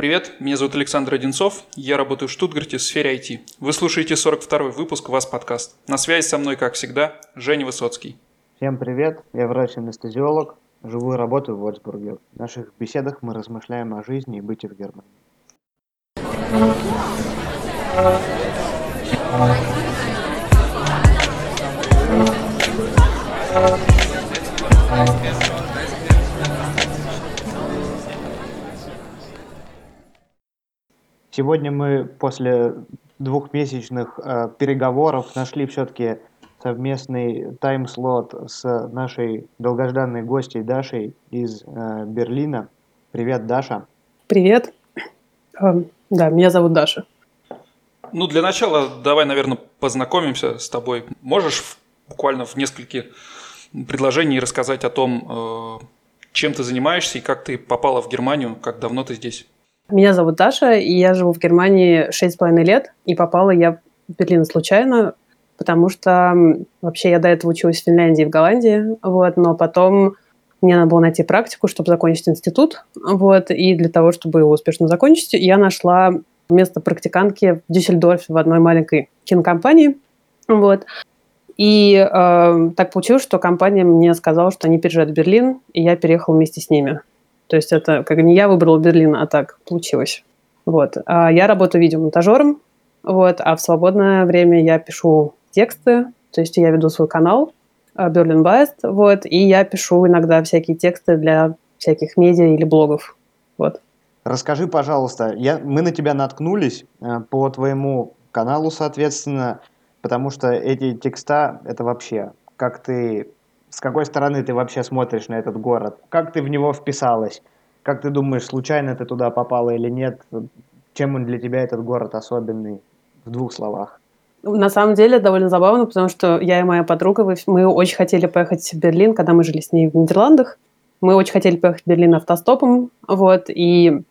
Привет, меня зовут Александр Одинцов, я работаю в Штутгарте в сфере IT. Вы слушаете 42-й выпуск «Вас подкаст». На связи со мной, как всегда, Женя Высоцкий. Всем привет, я врач-анестезиолог, живу и работаю в Вольсбурге. В наших беседах мы размышляем о жизни и быте в Германии. Сегодня мы после двухмесячных э, переговоров нашли все-таки совместный тайм-слот с нашей долгожданной гостьей Дашей из э, Берлина. Привет, Даша. Привет. Э, да, меня зовут Даша. Ну, для начала давай, наверное, познакомимся с тобой. Можешь буквально в нескольких предложениях рассказать о том, э, чем ты занимаешься и как ты попала в Германию, как давно ты здесь? Меня зовут Даша, и я живу в Германии 6,5 лет, и попала я в Берлин случайно, потому что вообще я до этого училась в Финляндии и в Голландии, вот, но потом мне надо было найти практику, чтобы закончить институт, вот, и для того, чтобы его успешно закончить, я нашла место практикантки в Дюссельдорфе в одной маленькой кинокомпании, вот, и э, так получилось, что компания мне сказала, что они переезжают в Берлин, и я переехала вместе с ними. То есть это как не я выбрала Берлин, а так получилось. Вот. А я работаю видеомонтажером, вот, а в свободное время я пишу тексты, то есть я веду свой канал Berlin Biased, вот, и я пишу иногда всякие тексты для всяких медиа или блогов. Вот. Расскажи, пожалуйста, я, мы на тебя наткнулись э, по твоему каналу, соответственно, потому что эти текста, это вообще, как ты с какой стороны ты вообще смотришь на этот город? Как ты в него вписалась? Как ты думаешь, случайно ты туда попала или нет? Чем он для тебя этот город особенный? В двух словах. На самом деле довольно забавно, потому что я и моя подруга, мы очень хотели поехать в Берлин, когда мы жили с ней в Нидерландах. Мы очень хотели поехать в Берлин автостопом, вот, и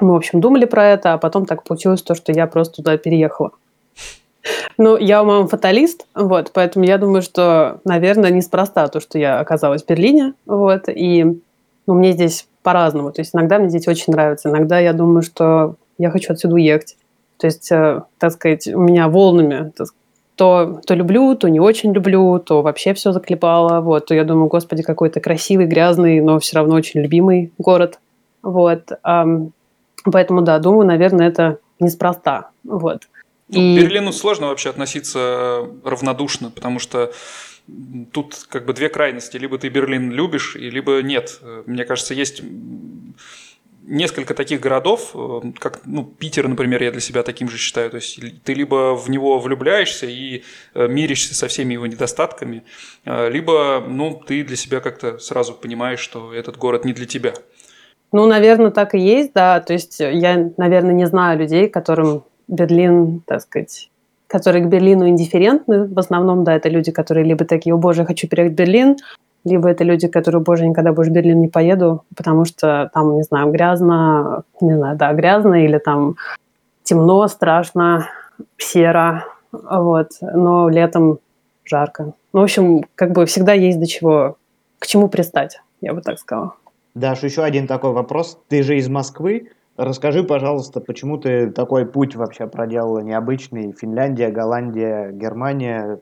мы, в общем, думали про это, а потом так получилось то, что я просто туда переехала. Ну, я у мамы фаталист, вот, поэтому я думаю, что, наверное, неспроста то, что я оказалась в Берлине, вот, и ну, мне здесь по-разному. То есть иногда мне здесь очень нравится, иногда я думаю, что я хочу отсюда уехать. То есть, э, так сказать, у меня волнами то, то люблю, то не очень люблю, то вообще все заклепало, вот, то я думаю, господи, какой-то красивый, грязный, но все равно очень любимый город, вот. Поэтому, да, думаю, наверное, это неспроста, вот. Ну, и... К Берлину сложно вообще относиться э, равнодушно, потому что тут как бы две крайности. Либо ты Берлин любишь, и либо нет. Э, мне кажется, есть несколько таких городов, э, как ну, Питер, например, я для себя таким же считаю. То есть ты либо в него влюбляешься и миришься со всеми его недостатками, либо ну, ты для себя как-то сразу понимаешь, что этот город не для тебя. Ну, наверное, так и есть, да. То есть я, наверное, не знаю людей, которым Берлин, так сказать, которые к Берлину индифферентны. В основном, да, это люди, которые либо такие, о боже, хочу переехать в Берлин, либо это люди, которые, боже, никогда больше в Берлин не поеду, потому что там, не знаю, грязно, не знаю, да, грязно или там темно, страшно, серо, вот, но летом жарко. Ну, в общем, как бы всегда есть до чего, к чему пристать, я бы так сказала. Даш, еще один такой вопрос. Ты же из Москвы, Расскажи, пожалуйста, почему ты такой путь вообще проделала необычный? Финляндия, Голландия, Германия.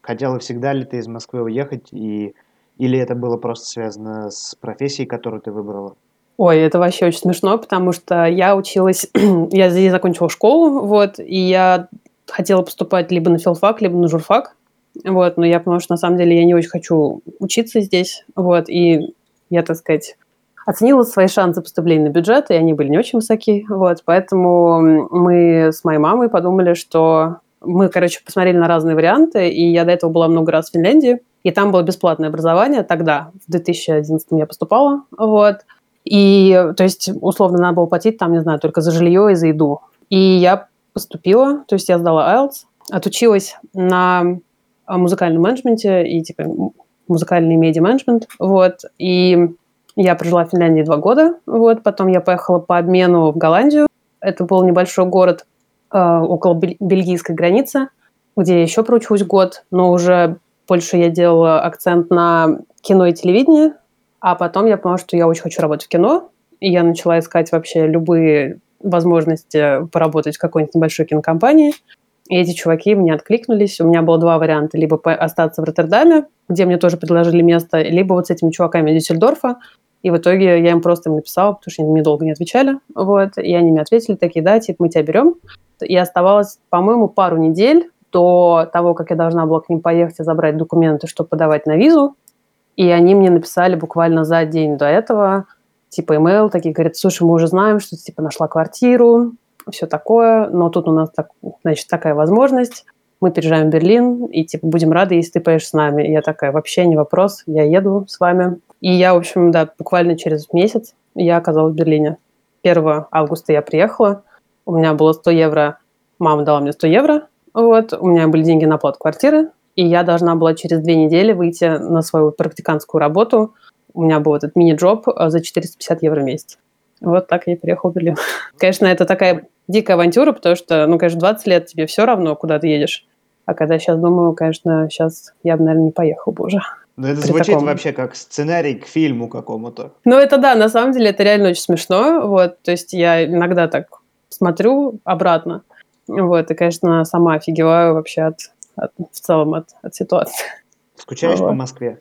Хотела всегда ли ты из Москвы уехать? И... Или это было просто связано с профессией, которую ты выбрала? Ой, это вообще очень смешно, потому что я училась, я здесь закончила школу, вот, и я хотела поступать либо на филфак, либо на журфак, вот, но я поняла, что на самом деле я не очень хочу учиться здесь, вот, и я, так сказать, оценила свои шансы поступления на бюджет, и они были не очень высоки. Вот, поэтому мы с моей мамой подумали, что мы, короче, посмотрели на разные варианты, и я до этого была много раз в Финляндии, и там было бесплатное образование тогда, в 2011 я поступала, вот. И, то есть, условно, надо было платить там, не знаю, только за жилье и за еду. И я поступила, то есть я сдала IELTS, отучилась на музыкальном менеджменте и, типа, музыкальный медиа-менеджмент, вот, и я прожила в Финляндии два года, вот, потом я поехала по обмену в Голландию. Это был небольшой город э, около бельгийской границы, где я еще проучусь год, но уже больше я делала акцент на кино и телевидение, а потом я поняла, что я очень хочу работать в кино, и я начала искать вообще любые возможности поработать в какой-нибудь небольшой кинокомпании. И эти чуваки мне откликнулись. У меня было два варианта. Либо остаться в Роттердаме, где мне тоже предложили место, либо вот с этими чуваками Дюссельдорфа. И в итоге я им просто написала, потому что они мне долго не отвечали. Вот. И они мне ответили такие, да, типа, мы тебя берем. И оставалось, по-моему, пару недель до того, как я должна была к ним поехать и забрать документы, чтобы подавать на визу. И они мне написали буквально за день до этого, типа, имейл, такие, говорят, слушай, мы уже знаем, что ты, типа, нашла квартиру, все такое, но тут у нас, так, значит, такая возможность, мы переезжаем в Берлин, и, типа, будем рады, если ты поедешь с нами. И я такая, вообще не вопрос, я еду с вами. И я, в общем, да, буквально через месяц я оказалась в Берлине. 1 августа я приехала, у меня было 100 евро, мама дала мне 100 евро, вот, у меня были деньги на оплату квартиры, и я должна была через две недели выйти на свою практикантскую работу. У меня был этот мини-джоб э, за 450 евро в месяц. Вот так я приехала в Берлин. Конечно, это такая дикая авантюра, потому что, ну, конечно, 20 лет тебе все равно, куда ты едешь. А когда сейчас думаю, конечно, сейчас я бы, наверное, не поехал бы уже. Ну, это звучит таком... вообще как сценарий к фильму какому-то. Ну, это да, на самом деле это реально очень смешно. Вот, то есть я иногда так смотрю обратно. Вот, и, конечно, сама офигеваю вообще от, от в целом от, от ситуации. Скучаешь вот. по Москве?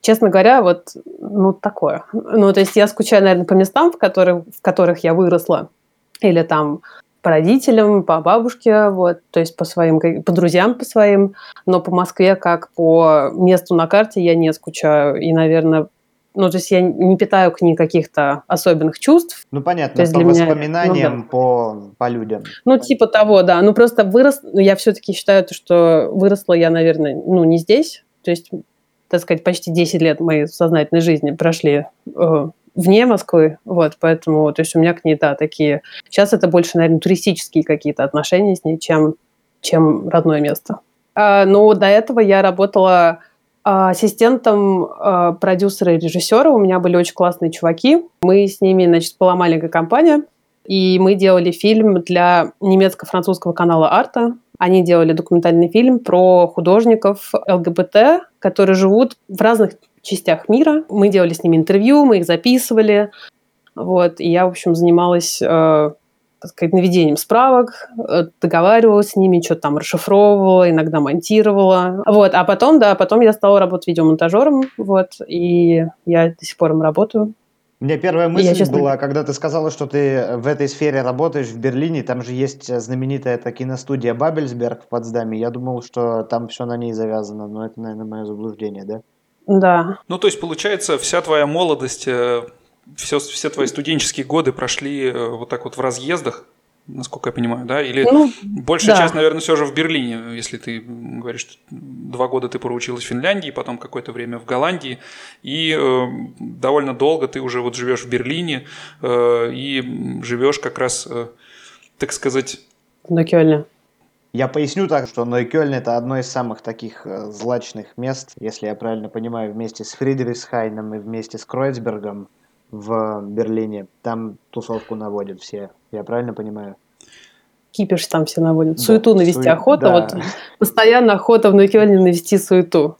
Честно говоря, вот, ну, такое. Ну, то есть я скучаю, наверное, по местам, в которых, в которых я выросла. Или там по родителям, по бабушке, вот, то есть по своим, по друзьям по своим, но по Москве как по месту на карте я не скучаю, и, наверное, ну, то есть я не питаю к ней каких-то особенных чувств. Ну, понятно, то есть по для воспоминаниям, меня, ну, да. по, по людям. Ну, типа того, да. Ну, просто вырос, ну, я все-таки считаю, что выросла я, наверное, ну, не здесь, то есть, так сказать, почти 10 лет моей сознательной жизни прошли э, вне Москвы, вот, поэтому, то есть у меня к ней, да, такие... Сейчас это больше, наверное, туристические какие-то отношения с ней, чем, чем родное место. А, но до этого я работала а, ассистентом а, продюсера и режиссера. У меня были очень классные чуваки. Мы с ними, значит, была маленькая компания, и мы делали фильм для немецко-французского канала «Арта». Они делали документальный фильм про художников ЛГБТ, которые живут в разных частях мира. Мы делали с ними интервью, мы их записывали. Вот, и я, в общем, занималась э, так сказать, наведением справок, э, договаривалась с ними, что-то там расшифровывала, иногда монтировала. Вот, а потом, да, потом я стала работать видеомонтажером, вот, и я до сих пор им работаю. У меня первая мысль я, честно... была, когда ты сказала, что ты в этой сфере работаешь в Берлине, там же есть знаменитая эта киностудия Бабельсберг в Потсдаме. Я думал, что там все на ней завязано, но это, наверное, мое заблуждение, да? Да. Ну, то есть, получается, вся твоя молодость, э, все, все твои студенческие годы прошли э, вот так вот в разъездах, насколько я понимаю, да? Или ну, большая да. часть, наверное, все же в Берлине, если ты говоришь, что два года ты проучилась в Финляндии, потом какое-то время в Голландии, и э, довольно долго ты уже вот живешь в Берлине э, и живешь как раз, э, так сказать... На Кёльне. Я поясню так, что Нойкёльн это одно из самых таких э, злачных мест, если я правильно понимаю, вместе с Фридрихсхайном и вместе с Кройцбергом в Берлине. Там тусовку наводят все. Я правильно понимаю? Кипиш там все наводят. Да, суету навести сует, охота. Да. Вот постоянно охота в Нойкёльне навести суету.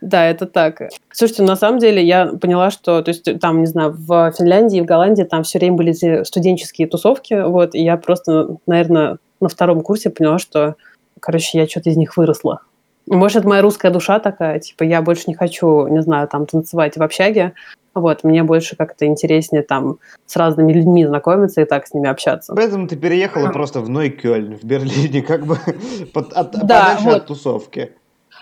Да, это так. Слушайте, на самом деле я поняла, что, то есть там, не знаю, в Финляндии, в Голландии там все время были студенческие тусовки, вот, и я просто, наверное, на втором курсе поняла, что, короче, я что-то из них выросла. Может, это моя русская душа такая, типа, я больше не хочу, не знаю, там, танцевать в общаге, вот, мне больше как-то интереснее там с разными людьми знакомиться и так с ними общаться. Поэтому ты переехала а. просто в Нойкёльн, в Берлине, как бы под, от, да, подальше вот. от тусовки.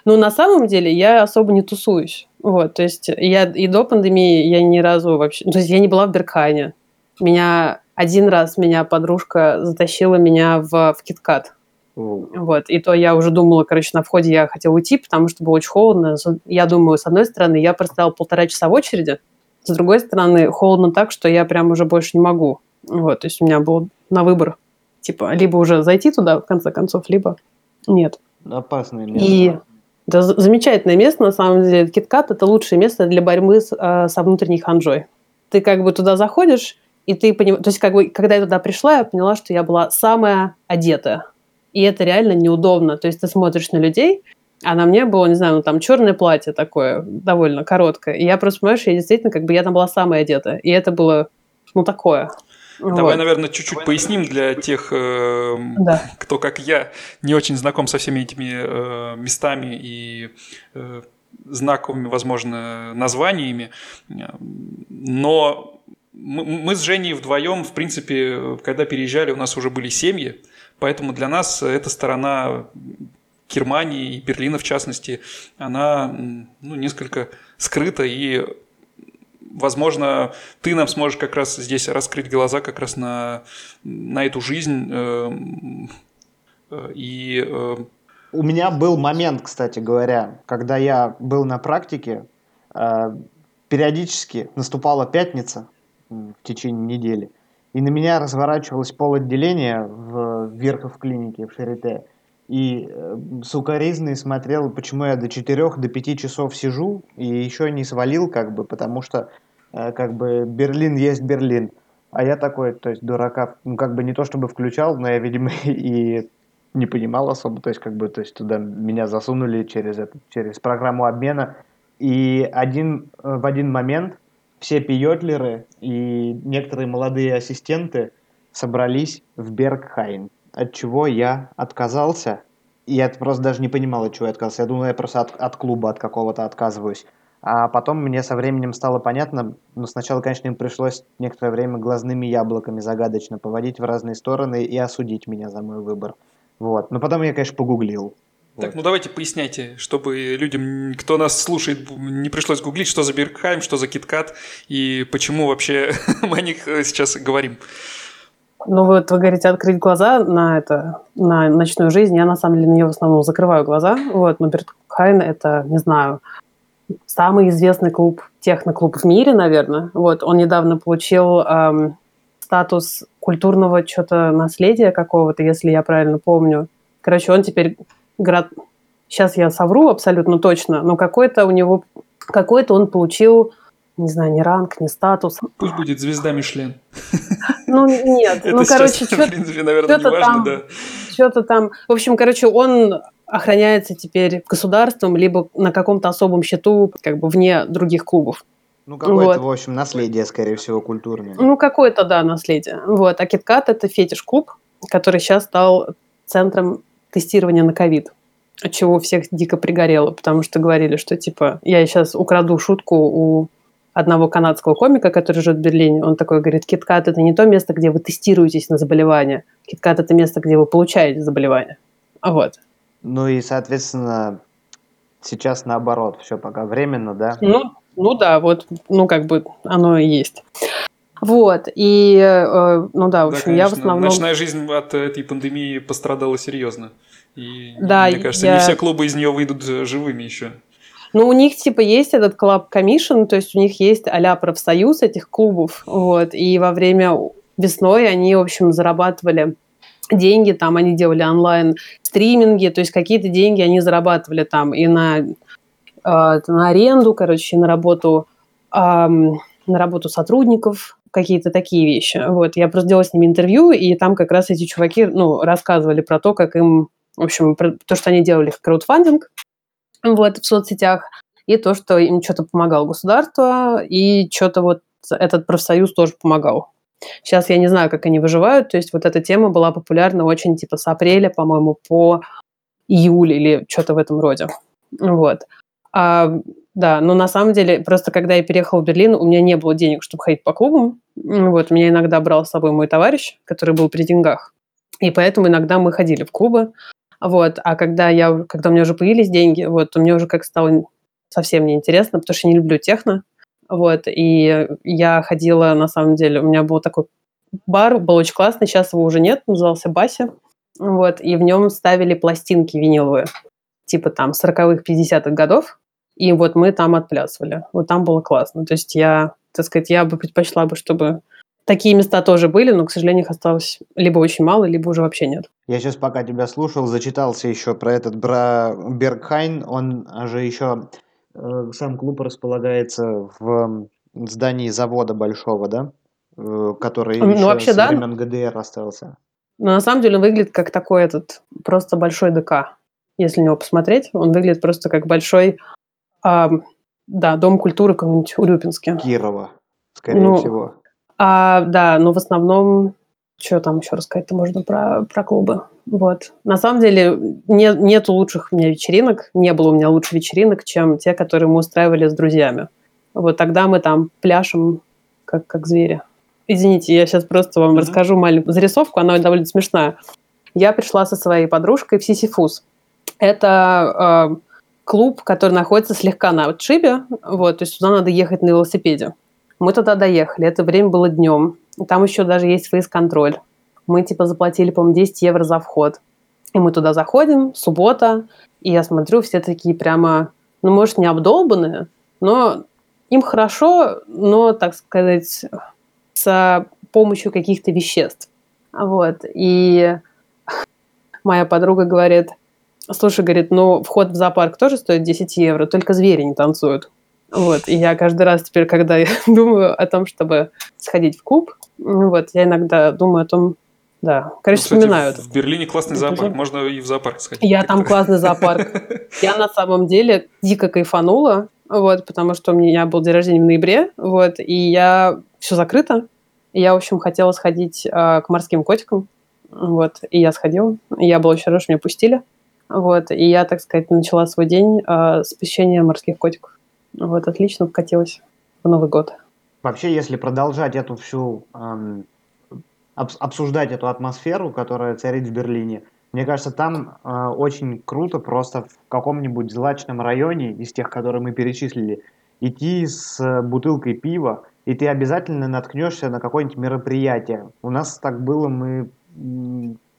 Ну, на самом деле, я особо не тусуюсь. Вот, то есть я и до пандемии я ни разу вообще... То есть я не была в Беркане. Меня один раз меня подружка затащила меня в, в Киткат. Вот, и то я уже думала, короче, на входе я хотела уйти, потому что было очень холодно. Я думаю, с одной стороны, я простояла полтора часа в очереди, с другой стороны, холодно так, что я прям уже больше не могу. Вот, то есть у меня был на выбор, типа, либо уже зайти туда, в конце концов, либо нет. Опасное место. И это замечательное место, на самом деле. Киткат – это лучшее место для борьбы с, э, со внутренней ханжой. Ты как бы туда заходишь, и ты понимаешь, то есть как бы, когда я туда пришла, я поняла, что я была самая одетая. И это реально неудобно. То есть ты смотришь на людей, а на мне было, не знаю, ну там черное платье такое, довольно короткое. И я просто, понимаешь, я действительно, как бы я там была самая одетая. И это было ну, такое. Давай, вот. наверное, чуть-чуть поясним для тех, э, да. кто, как я, не очень знаком со всеми этими э, местами и э, знаковыми, возможно, названиями. Но мы, с Женей вдвоем, в принципе, когда переезжали, у нас уже были семьи, поэтому для нас эта сторона Германии и Берлина, в частности, она ну, несколько скрыта и возможно, ты нам сможешь как раз здесь раскрыть глаза как раз на, на эту жизнь. Э, и, э... У меня был момент, кстати говоря, когда я был на практике, э, периодически наступала пятница в течение недели, и на меня разворачивалось пол отделения в Верхов клинике в Шарите – и э, сукоризный смотрел, почему я до 4 до 5 часов сижу и еще не свалил, как бы, потому что э, как бы Берлин есть Берлин. А я такой, то есть дурака, ну как бы не то чтобы включал, но я, видимо, и не понимал особо, то есть как бы, то есть туда меня засунули через это, через программу обмена. И один, э, в один момент все пиотлеры и некоторые молодые ассистенты собрались в Бергхайн от чего я отказался. Я просто даже не понимал, от чего я отказался. Я думал, я просто от, от клуба от какого-то отказываюсь. А потом мне со временем стало понятно, но сначала, конечно, им пришлось некоторое время глазными яблоками загадочно поводить в разные стороны и осудить меня за мой выбор. Вот. Но потом я, конечно, погуглил. Так, ну давайте поясняйте, чтобы людям, кто нас слушает, не пришлось гуглить, что за Биркхайм, что за Киткат и почему вообще мы о них сейчас говорим. Ну вот вы говорите открыть глаза на это, на ночную жизнь. Я на самом деле на нее в основном закрываю глаза. Вот, но Бертхайн это, не знаю, самый известный клуб, техноклуб в мире, наверное. Вот, он недавно получил эм, статус культурного что-то наследия какого-то, если я правильно помню. Короче, он теперь град... Сейчас я совру абсолютно точно, но какой-то у него... Какой-то он получил не знаю, ни ранг, ни статус. Пусть будет звезда Мишлен. Ну, нет. ну, короче, что-то, в принципе, наверное, что-то важно, там, да. Что-то там... В общем, короче, он охраняется теперь государством, либо на каком-то особом счету, как бы вне других клубов. Ну, какое-то, вот. в общем, наследие, скорее всего, культурное. Ну, какое-то, да, наследие. Вот. А KitKat – это фетиш-клуб, который сейчас стал центром тестирования на ковид от чего всех дико пригорело, потому что говорили, что, типа, я сейчас украду шутку у одного канадского комика, который живет в Берлине. Он такой говорит, KitKat это не то место, где вы тестируетесь на заболевание. KitKat это место, где вы получаете заболевание. Вот. Ну и, соответственно, сейчас наоборот, все пока временно, да? Ну, ну да, вот, ну как бы оно и есть. Вот, и, э, ну да, в общем, да, конечно, я в основном... Ночная жизнь от этой пандемии пострадала серьезно. И, да, мне кажется, я... не все клубы из нее выйдут живыми еще. Ну, у них, типа, есть этот клуб комиссион, то есть у них есть а профсоюз этих клубов, вот, и во время весной они, в общем, зарабатывали деньги, там они делали онлайн стриминги, то есть какие-то деньги они зарабатывали там и на, э, на аренду, короче, на работу, э, на работу сотрудников, какие-то такие вещи. Вот, я просто делала с ними интервью, и там как раз эти чуваки, ну, рассказывали про то, как им, в общем, про то, что они делали краудфандинг, вот, в соцсетях, и то, что им что-то помогал государство, и что-то вот этот профсоюз тоже помогал. Сейчас я не знаю, как они выживают, то есть вот эта тема была популярна очень типа с апреля, по-моему, по июль или что-то в этом роде. Вот. А, да, но на самом деле, просто когда я переехала в Берлин, у меня не было денег, чтобы ходить по клубам. Вот, меня иногда брал с собой мой товарищ, который был при деньгах. И поэтому иногда мы ходили в клубы. Вот. А когда, я, когда у меня уже появились деньги, вот, то мне уже как стало совсем неинтересно, потому что я не люблю техно. Вот. И я ходила, на самом деле, у меня был такой бар, был очень классный, сейчас его уже нет, назывался Бася. Вот. И в нем ставили пластинки виниловые, типа там 40-х, 50-х годов. И вот мы там отплясывали. Вот там было классно. То есть я, так сказать, я бы предпочла бы, чтобы Такие места тоже были, но, к сожалению, их осталось либо очень мало, либо уже вообще нет. Я сейчас, пока тебя слушал, зачитался еще про этот про Бергхайн. Он же еще э, сам клуб располагается в здании завода большого, да? Э, который ну, еще вообще, с да. времен ГДР остался. Но на самом деле он выглядит как такой этот просто большой ДК. Если на него посмотреть, он выглядит просто как большой, э, да, дом культуры какой-нибудь Урюпинске. Кирова, скорее ну, всего. А, да, но в основном, что там еще рассказать-то можно про, про клубы? Вот. На самом деле не, нет лучших у меня вечеринок, не было у меня лучших вечеринок, чем те, которые мы устраивали с друзьями. Вот тогда мы там пляшем как, как звери. Извините, я сейчас просто вам mm-hmm. расскажу маленькую зарисовку, она довольно смешная. Я пришла со своей подружкой в Сисифус. Это э, клуб, который находится слегка на отшибе, вот, то есть туда надо ехать на велосипеде. Мы туда доехали, это время было днем. Там еще даже есть фейс-контроль. Мы типа заплатили, по-моему, 10 евро за вход. И мы туда заходим, суббота, и я смотрю, все такие прямо, ну, может, не обдолбанные, но им хорошо, но, так сказать, с помощью каких-то веществ. Вот. И моя подруга говорит, слушай, говорит, ну, вход в зоопарк тоже стоит 10 евро, только звери не танцуют. Вот, и я каждый раз теперь, когда я думаю о том, чтобы сходить в клуб, вот, я иногда думаю о том, да, короче, ну, вспоминаю В Берлине классный зоопарк, можно и в зоопарк сходить. Я там классный зоопарк. Я на самом деле дико кайфанула, вот, потому что у меня был день рождения в ноябре, вот, и я все закрыто. И я, в общем, хотела сходить э, к морским котикам, вот, и я сходила. И я была очень рада, что меня пустили. Вот, и я, так сказать, начала свой день э, с посещения морских котиков. Вот, отлично вкатилась в Новый год. Вообще, если продолжать эту всю, эм, обсуждать эту атмосферу, которая царит в Берлине, мне кажется, там э, очень круто просто в каком-нибудь злачном районе из тех, которые мы перечислили, идти с бутылкой пива, и ты обязательно наткнешься на какое-нибудь мероприятие. У нас так было, мы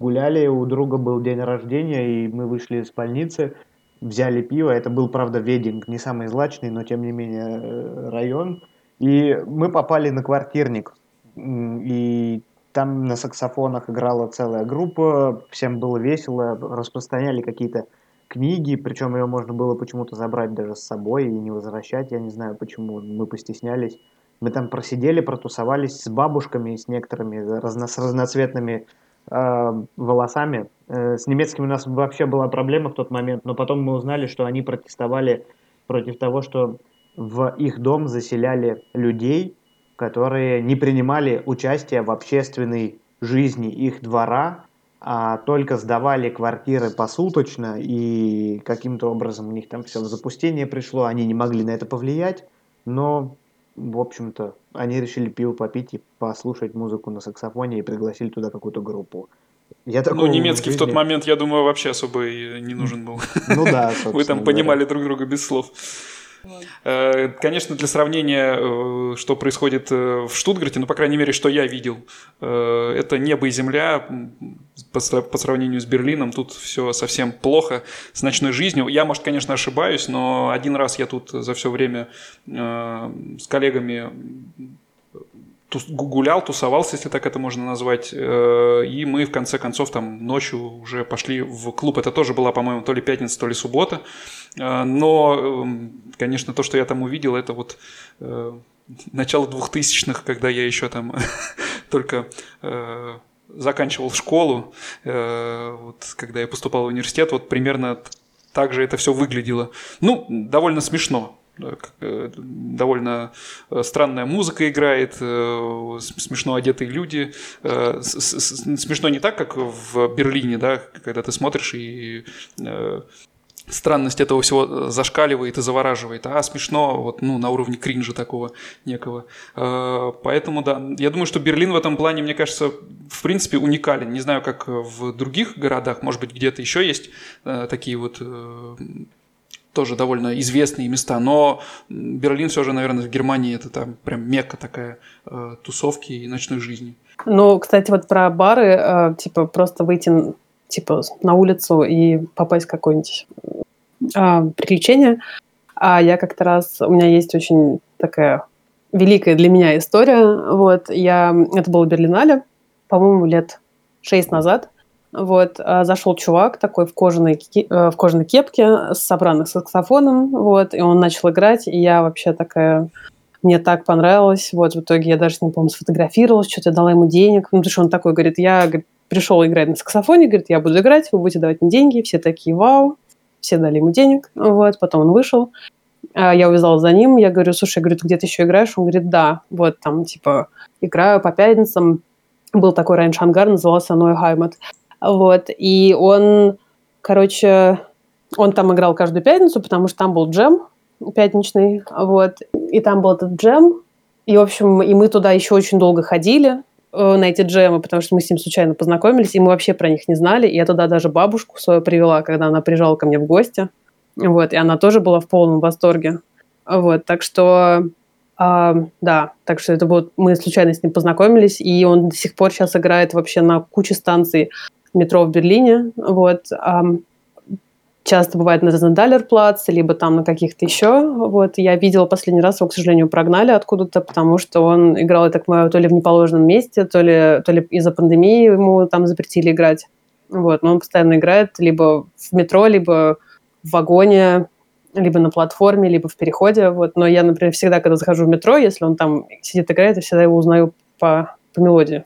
гуляли, у друга был день рождения, и мы вышли из больницы, взяли пиво. Это был, правда, Вединг, не самый злачный, но тем не менее э, район. И мы попали на квартирник. И там на саксофонах играла целая группа, всем было весело, распространяли какие-то книги, причем ее можно было почему-то забрать даже с собой и не возвращать, я не знаю почему, мы постеснялись. Мы там просидели, протусовались с бабушками, с некоторыми разно, с разноцветными волосами. Э, с немецким у нас вообще была проблема в тот момент, но потом мы узнали, что они протестовали против того, что в их дом заселяли людей, которые не принимали участие в общественной жизни их двора, а только сдавали квартиры посуточно, и каким-то образом у них там все в запустение пришло, они не могли на это повлиять, но в общем-то, они решили пиво попить и послушать музыку на саксофоне и пригласили туда какую-то группу. Я ну, немецкий в, жизни... в тот момент, я думаю, вообще особо и не нужен был. Ну да, Вы там понимали друг друга без слов. Э, конечно, для сравнения, э, что происходит э, в Штутгарте, ну, по крайней мере, что я видел, это небо и земля по сравнению с Берлином. Тут все совсем плохо с ночной жизнью. Я, может, конечно, ошибаюсь, но один раз я тут за все время с коллегами гулял, тусовался, если так это можно назвать, и мы в конце концов там ночью уже пошли в клуб. Это тоже была, по-моему, то ли пятница, то ли суббота. Но эм, конечно, то, что я там увидел, это вот э, начало двухтысячных, когда я еще там только э, заканчивал школу, э, вот, когда я поступал в университет, вот примерно так же это все выглядело. Ну, довольно смешно. Э, довольно э, странная музыка играет, э, смешно одетые люди. Смешно не так, как в Берлине, да, когда ты смотришь и странность этого всего зашкаливает и завораживает, а смешно вот, ну, на уровне кринжа такого некого. Поэтому, да, я думаю, что Берлин в этом плане, мне кажется, в принципе уникален. Не знаю, как в других городах, может быть, где-то еще есть такие вот тоже довольно известные места, но Берлин все же, наверное, в Германии это там прям мекка такая тусовки и ночной жизни. Ну, кстати, вот про бары, типа просто выйти типа на улицу и попасть в какое-нибудь а, приключение. А я как-то раз, у меня есть очень такая великая для меня история. Вот, я, это было Берлинале, по-моему, лет шесть назад. Вот, а зашел чувак такой в кожаной, э, в кожаной кепке с собранным саксофоном, вот, и он начал играть, и я вообще такая, мне так понравилось, вот, в итоге я даже, не помню, сфотографировалась, что-то дала ему денег, ну, потому что он такой говорит, я пришел играть на саксофоне, говорит, я буду играть, вы будете давать мне деньги. Все такие, вау. Все дали ему денег. Вот, потом он вышел. А я увязалась за ним, я говорю, слушай, я говорю, ты где-то еще играешь? Он говорит, да, вот там, типа, играю по пятницам. Был такой раньше ангар, назывался Ной Хаймат. Вот, и он, короче, он там играл каждую пятницу, потому что там был джем пятничный, вот, и там был этот джем, и, в общем, и мы туда еще очень долго ходили, э, на эти джемы, потому что мы с ним случайно познакомились, и мы вообще про них не знали. И я туда даже бабушку свою привела, когда она приезжала ко мне в гости. Вот, и она тоже была в полном восторге. Вот, так что, э, да, так что это вот мы случайно с ним познакомились, и он до сих пор сейчас играет вообще на куче станций метро в Берлине. Вот, часто бывает на Зендалерплац, либо там на каких-то еще. Вот, я видела последний раз, его, к сожалению, прогнали откуда-то, потому что он играл, я так понимаю, то ли в неположенном месте, то ли, то ли из-за пандемии ему там запретили играть. Вот, но он постоянно играет либо в метро, либо в вагоне, либо на платформе, либо в переходе. Вот. Но я, например, всегда, когда захожу в метро, если он там сидит играет, я всегда его узнаю по, по мелодии.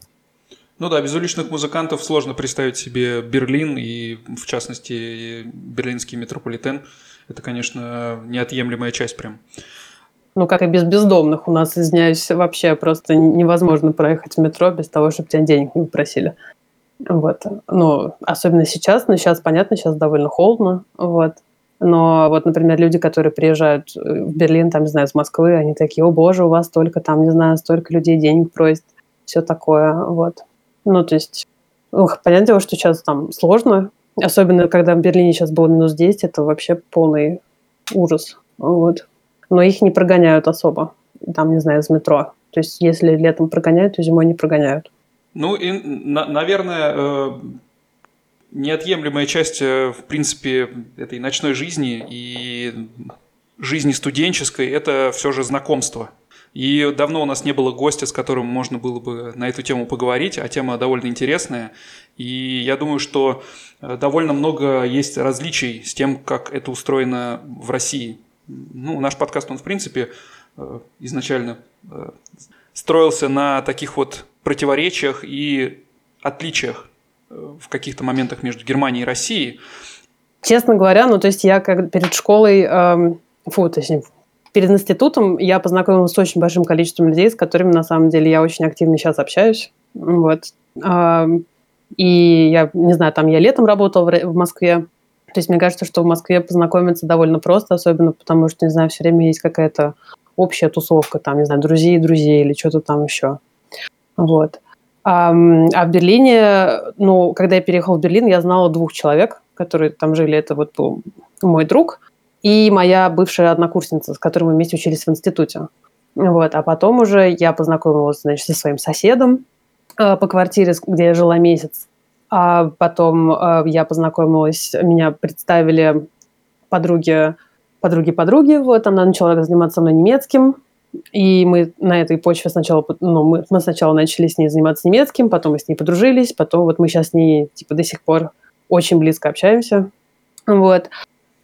Ну да, без уличных музыкантов сложно представить себе Берлин и, в частности, берлинский метрополитен. Это, конечно, неотъемлемая часть прям. Ну, как и без бездомных. У нас, извиняюсь, вообще просто невозможно проехать в метро без того, чтобы тебя денег не попросили. Вот. Ну, особенно сейчас, но сейчас, понятно, сейчас довольно холодно. Вот. Но вот, например, люди, которые приезжают в Берлин, там, не знаю, из Москвы, они такие, о боже, у вас только там, не знаю, столько людей денег просит, все такое, вот. Ну, то есть, ну, понятное дело, что сейчас там сложно, особенно когда в Берлине сейчас было минус 10, это вообще полный ужас, вот. Но их не прогоняют особо, там, не знаю, из метро. То есть, если летом прогоняют, то зимой не прогоняют. Ну, и, на, наверное, э, неотъемлемая часть, э, в принципе, этой ночной жизни и жизни студенческой – это все же знакомство – и давно у нас не было гостя, с которым можно было бы на эту тему поговорить, а тема довольно интересная. И я думаю, что э, довольно много есть различий с тем, как это устроено в России. Ну, наш подкаст, он, в принципе, э, изначально э, строился на таких вот противоречиях и отличиях в каких-то моментах между Германией и Россией. Честно говоря, ну, то есть я как перед школой, эм, фу, точнее, перед институтом я познакомилась с очень большим количеством людей, с которыми, на самом деле, я очень активно сейчас общаюсь. Вот. И я, не знаю, там я летом работала в Москве. То есть мне кажется, что в Москве познакомиться довольно просто, особенно потому что, не знаю, все время есть какая-то общая тусовка, там, не знаю, друзей друзей или что-то там еще. Вот. А, в Берлине, ну, когда я переехала в Берлин, я знала двух человек, которые там жили. Это вот был мой друг – и моя бывшая однокурсница, с которой мы вместе учились в институте. Вот. А потом уже я познакомилась, значит, со своим соседом э, по квартире, где я жила месяц. А потом э, я познакомилась, меня представили подруги, подруги, подруги. Вот она начала заниматься со мной немецким. И мы на этой почве сначала, ну, мы, мы сначала начали с ней заниматься немецким, потом мы с ней подружились, потом вот мы сейчас с ней, типа, до сих пор очень близко общаемся. Вот.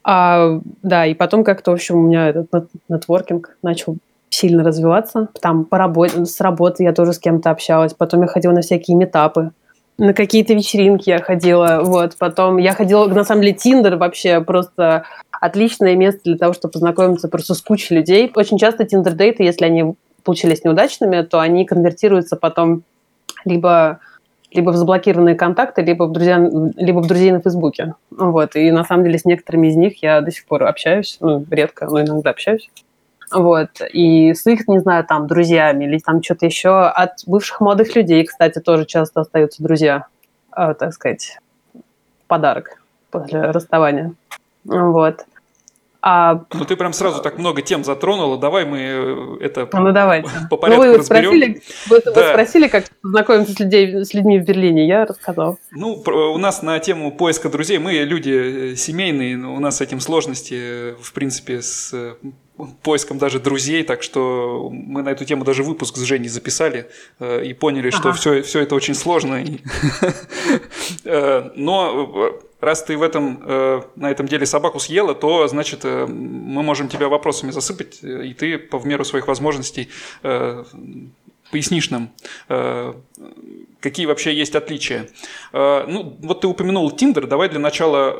А, да, и потом как-то, в общем, у меня этот нетворкинг начал сильно развиваться. Там по работе, с работы я тоже с кем-то общалась. Потом я ходила на всякие метапы. На какие-то вечеринки я ходила. Вот. Потом я ходила, на самом деле, Тиндер вообще просто отличное место для того, чтобы познакомиться просто с кучей людей. Очень часто Тиндер-дейты, если они получились неудачными, то они конвертируются потом либо либо в заблокированные контакты, либо в, друзья, либо в друзей на Фейсбуке. Вот. И на самом деле с некоторыми из них я до сих пор общаюсь, ну, редко, но иногда общаюсь. Вот. И с их, не знаю, там, друзьями или там что-то еще. От бывших молодых людей, кстати, тоже часто остаются друзья, э, так сказать, подарок после расставания. Вот. А... Ну, ты прям сразу так много тем затронула. Давай мы э, это ну, давайте. по порядку ну, вы разберем. Спросили, вы, да. вы спросили, как знакомиться с, людей, с людьми в Берлине, я рассказал. Ну, у нас на тему поиска друзей, мы люди э, семейные, у нас с этим сложности, э, в принципе, с поиском даже друзей, так что мы на эту тему даже выпуск с Женей записали и поняли, ага. что все, все это очень сложно. Но раз ты в этом, э, на этом деле собаку съела, то, значит, э, мы можем тебя вопросами засыпать, э, и ты по в меру своих возможностей пояснишь нам, какие вообще есть отличия. Ну, вот ты упомянул Тиндер, давай для начала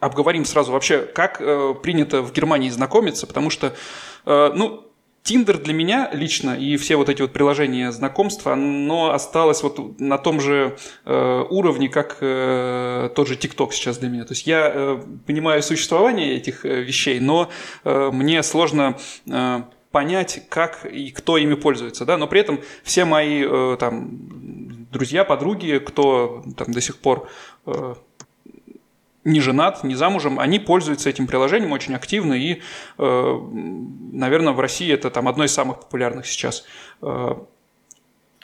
обговорим сразу вообще, как э, принято в Германии знакомиться, потому что, э, ну, Тиндер для меня лично и все вот эти вот приложения знакомства, оно осталось вот на том же э, уровне, как э, тот же ТикТок сейчас для меня. То есть я э, понимаю существование этих э, вещей, но э, мне сложно э, понять, как и кто ими пользуется, да, но при этом все мои э, там друзья, подруги, кто там до сих пор э, не женат, не замужем, они пользуются этим приложением очень активно, и, э, наверное, в России это там одно из самых популярных сейчас. Э,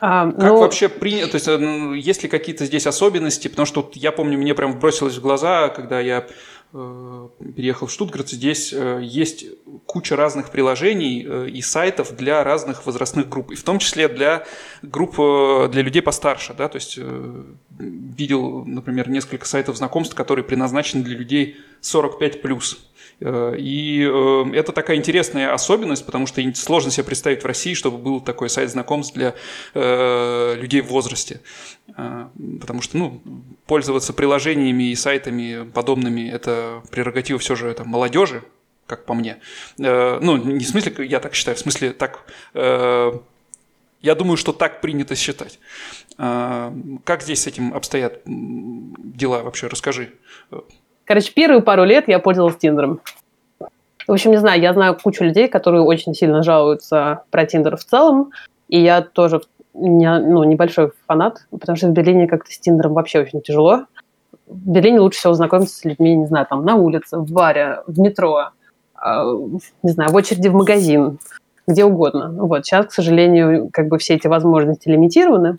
а, как ну... вообще принято, то есть э, есть ли какие-то здесь особенности, потому что вот я помню, мне прям бросилось в глаза, когда я переехал в Штутгарт, здесь э, есть куча разных приложений э, и сайтов для разных возрастных групп, и в том числе для групп для людей постарше, да, то есть видел, например, несколько сайтов знакомств, которые предназначены для людей 45+. Э, и э, это такая интересная особенность, потому что сложно себе представить в России, чтобы был такой сайт знакомств для э, людей в возрасте. Потому что ну, пользоваться приложениями и сайтами подобными – это прерогатива все же это молодежи, как по мне. Ну, не в смысле, я так считаю, в смысле так я думаю, что так принято считать. Как здесь с этим обстоят дела вообще? Расскажи. Короче, первые пару лет я пользовалась Тиндером. В общем, не знаю, я знаю кучу людей, которые очень сильно жалуются про Тиндер в целом, и я тоже не, ну, небольшой фанат, потому что в Берлине как-то с Тиндером вообще очень тяжело. В Берлине лучше всего знакомиться с людьми, не знаю, там на улице, в баре, в метро, э, не знаю, в очереди в магазин, где угодно. Вот сейчас, к сожалению, как бы все эти возможности лимитированы,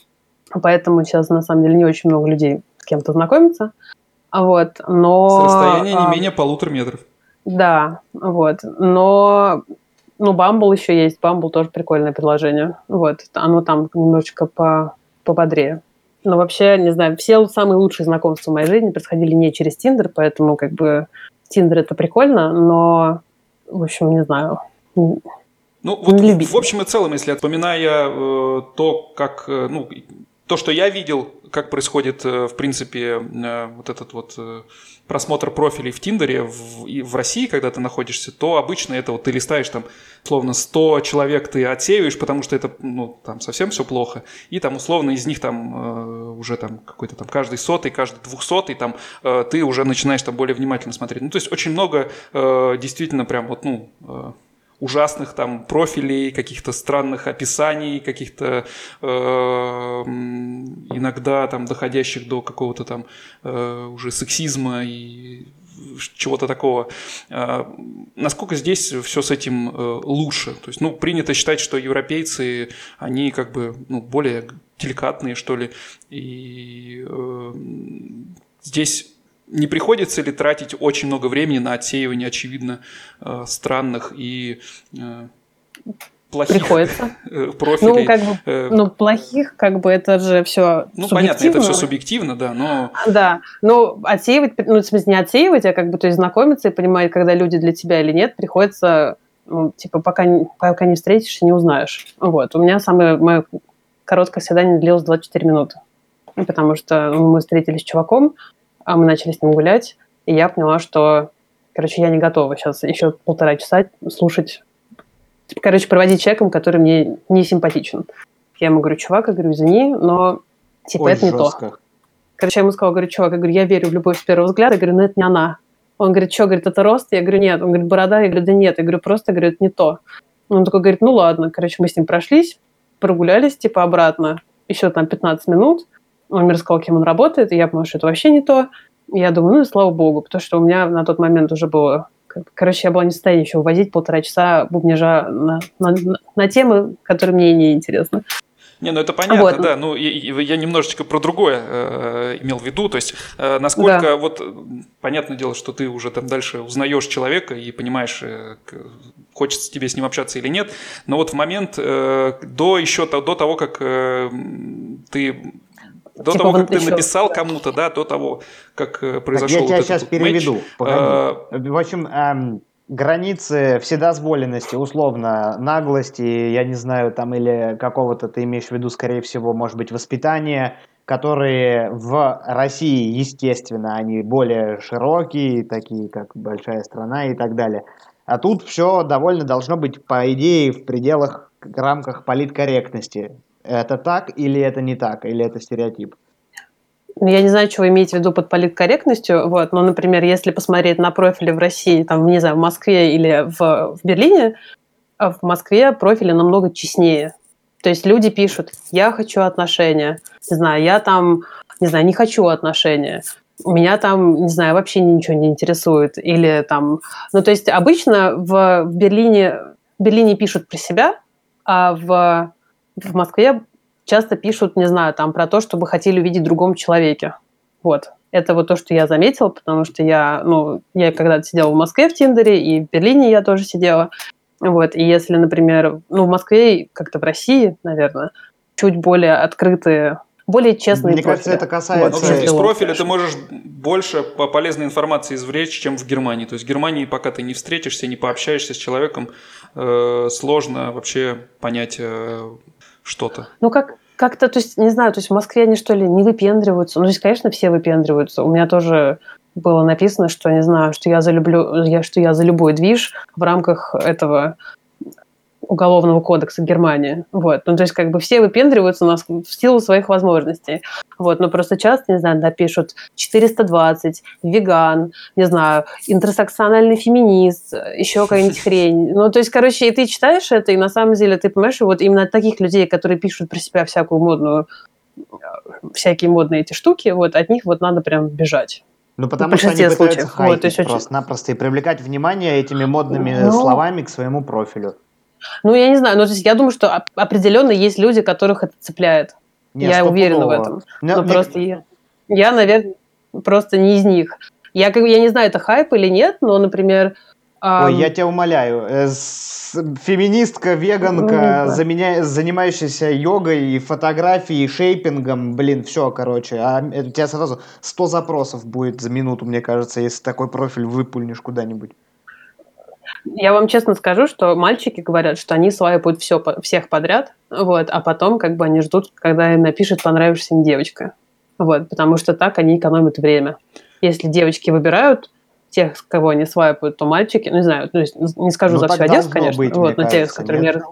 поэтому сейчас на самом деле не очень много людей с кем-то знакомиться. Вот, но... С расстояния не а, менее полутора метров. Да, вот. Но ну, Bumble еще есть. Bumble тоже прикольное приложение. Вот. Оно там немножечко по, пободрее. Но вообще, не знаю, все самые лучшие знакомства в моей жизни происходили не через Тиндер, поэтому как бы Тиндер это прикольно, но, в общем, не знаю. Ну, вот в, в общем и целом, если вспоминая э, то, как, э, ну, то, что я видел, как происходит, э, в принципе, э, вот этот вот э, просмотр профилей в Тиндере в, в России, когда ты находишься, то обычно это вот ты листаешь там, словно 100 человек ты отсеиваешь, потому что это, ну, там совсем все плохо, и там условно из них там уже там какой-то там каждый сотый, каждый двухсотый, там ты уже начинаешь там более внимательно смотреть. Ну, то есть очень много действительно прям вот, ну, ужасных там профилей, каких-то странных описаний, каких-то э, иногда там доходящих до какого-то там э, уже сексизма и чего-то такого. Э, насколько здесь все с этим лучше? То есть, ну, принято считать, что европейцы, они как бы ну, более деликатные, что ли, и э, здесь не приходится ли тратить очень много времени на отсеивание, очевидно, э, странных и э, плохих Приходится. Э, профилей? Ну, как бы, ну, плохих, как бы, это же все Ну, понятно, это все субъективно, да, но... Да, но отсеивать, ну, в смысле, не отсеивать, а как бы, то есть знакомиться и понимать, когда люди для тебя или нет, приходится, ну, типа, пока, пока не встретишься, не узнаешь. Вот, у меня самое, мое короткое свидание длилось 24 минуты. Потому что ну, мы встретились с чуваком, а мы начали с ним гулять, и я поняла, что, короче, я не готова сейчас еще полтора часа слушать, короче, проводить человеком, который мне не симпатичен. Я ему говорю, чувак, я говорю, извини, но типа Ой, это не жестко. то. Короче, я ему сказала, говорю, чувак, я говорю, я верю в любовь с первого взгляда, я говорю, но это не она. Он говорит, что, говорит, это рост? Я говорю, нет. Он говорит, борода? Я говорю, да нет. Я говорю, просто, говорю, это не то. Он такой говорит, ну ладно. Короче, мы с ним прошлись, прогулялись, типа, обратно, еще там 15 минут. Он мне рассказал, кем он работает, и я поняла, что это вообще не то. И я думаю, ну и слава богу, потому что у меня на тот момент уже было... Короче, я была не в состоянии еще увозить полтора часа бубнижа на, на, на темы, которые мне не интересны. Не, ну это понятно, вот. да. Ну, я, я немножечко про другое э, имел в виду. То есть, э, насколько да. вот понятное дело, что ты уже там дальше узнаешь человека и понимаешь, э, хочется тебе с ним общаться или нет. Но вот в момент э, до еще до того, как э, ты до типа того, как ты еще... написал кому-то, да, до того, как э, произошел так я тебя вот сейчас переведу. Матч. А... В общем, эм, границы вседозволенности, условно, наглости, я не знаю, там, или какого-то, ты имеешь в виду, скорее всего, может быть, воспитания, которые в России, естественно, они более широкие, такие как большая страна и так далее. А тут все довольно должно быть, по идее, в пределах, рамках политкорректности. Это так или это не так, или это стереотип? Ну, я не знаю, что вы имеете в виду под политкорректностью, вот, но, например, если посмотреть на профили в России, там, не знаю, в Москве или в, в Берлине, а в Москве профили намного честнее. То есть люди пишут, я хочу отношения, не знаю, я там, не знаю, не хочу отношения, меня там, не знаю, вообще ничего не интересует. Или там, ну, то есть обычно в, в Берлине, в Берлине пишут про себя, а в, в Москве часто пишут, не знаю, там про то, чтобы хотели увидеть в другом человеке. Вот. Это вот то, что я заметила, потому что я, ну, я когда-то сидела в Москве в Тиндере, и в Берлине я тоже сидела. Вот. И если, например, ну, в Москве, как-то в России, наверное, чуть более открытые более честные Мне профили. кажется, это касается... Вот, из профиля ты можешь больше полезной информации извлечь, чем в Германии. То есть в Германии, пока ты не встретишься, не пообщаешься с человеком, э, сложно вообще понять э, что-то. Ну, как, как-то, то есть, не знаю, то есть в Москве они что ли не выпендриваются? Ну, то есть, конечно, все выпендриваются. У меня тоже было написано, что, не знаю, что я залюблю, я, что я за любой движ в рамках этого уголовного кодекса Германии. Вот. Ну, то есть, как бы все выпендриваются у нас в силу своих возможностей. Вот. Но просто часто, не знаю, напишут 420, веган, не знаю, интерсекциональный феминист, еще какая-нибудь хрень. Ну, то есть, короче, и ты читаешь это, и на самом деле ты понимаешь, вот именно от таких людей, которые пишут про себя всякую модную всякие модные эти штуки, вот от них вот надо прям бежать. Ну, потому что они пытаются случаев. хайпить вот, просто-напросто и привлекать внимание этими модными ну, словами к своему профилю. Ну, я не знаю, но то есть я думаю, что определенно есть люди, которых это цепляет. Не, я уверена в этом. Но, но мне... просто я, я, наверное, просто не из них. Я, как, я не знаю, это хайп или нет, но, например... Ой, я тебя умоляю, э, феминистка, веганка, ну, заменя... занимающаяся йогой, фотографией, шейпингом, блин, все, короче. А у тебя сразу 100 запросов будет за минуту, мне кажется, если такой профиль выпульнешь куда-нибудь. Я вам честно скажу, что мальчики говорят, что они свайпают все, всех подряд, вот, а потом как бы они ждут, когда им напишет понравившаяся им девочка. Вот, потому что так они экономят время. Если девочки выбирают тех, кого они свайпают, то мальчики, ну, не знаю, есть не скажу ну, за всю Одессу, конечно, быть, вот, но кажется, те, с которыми нет?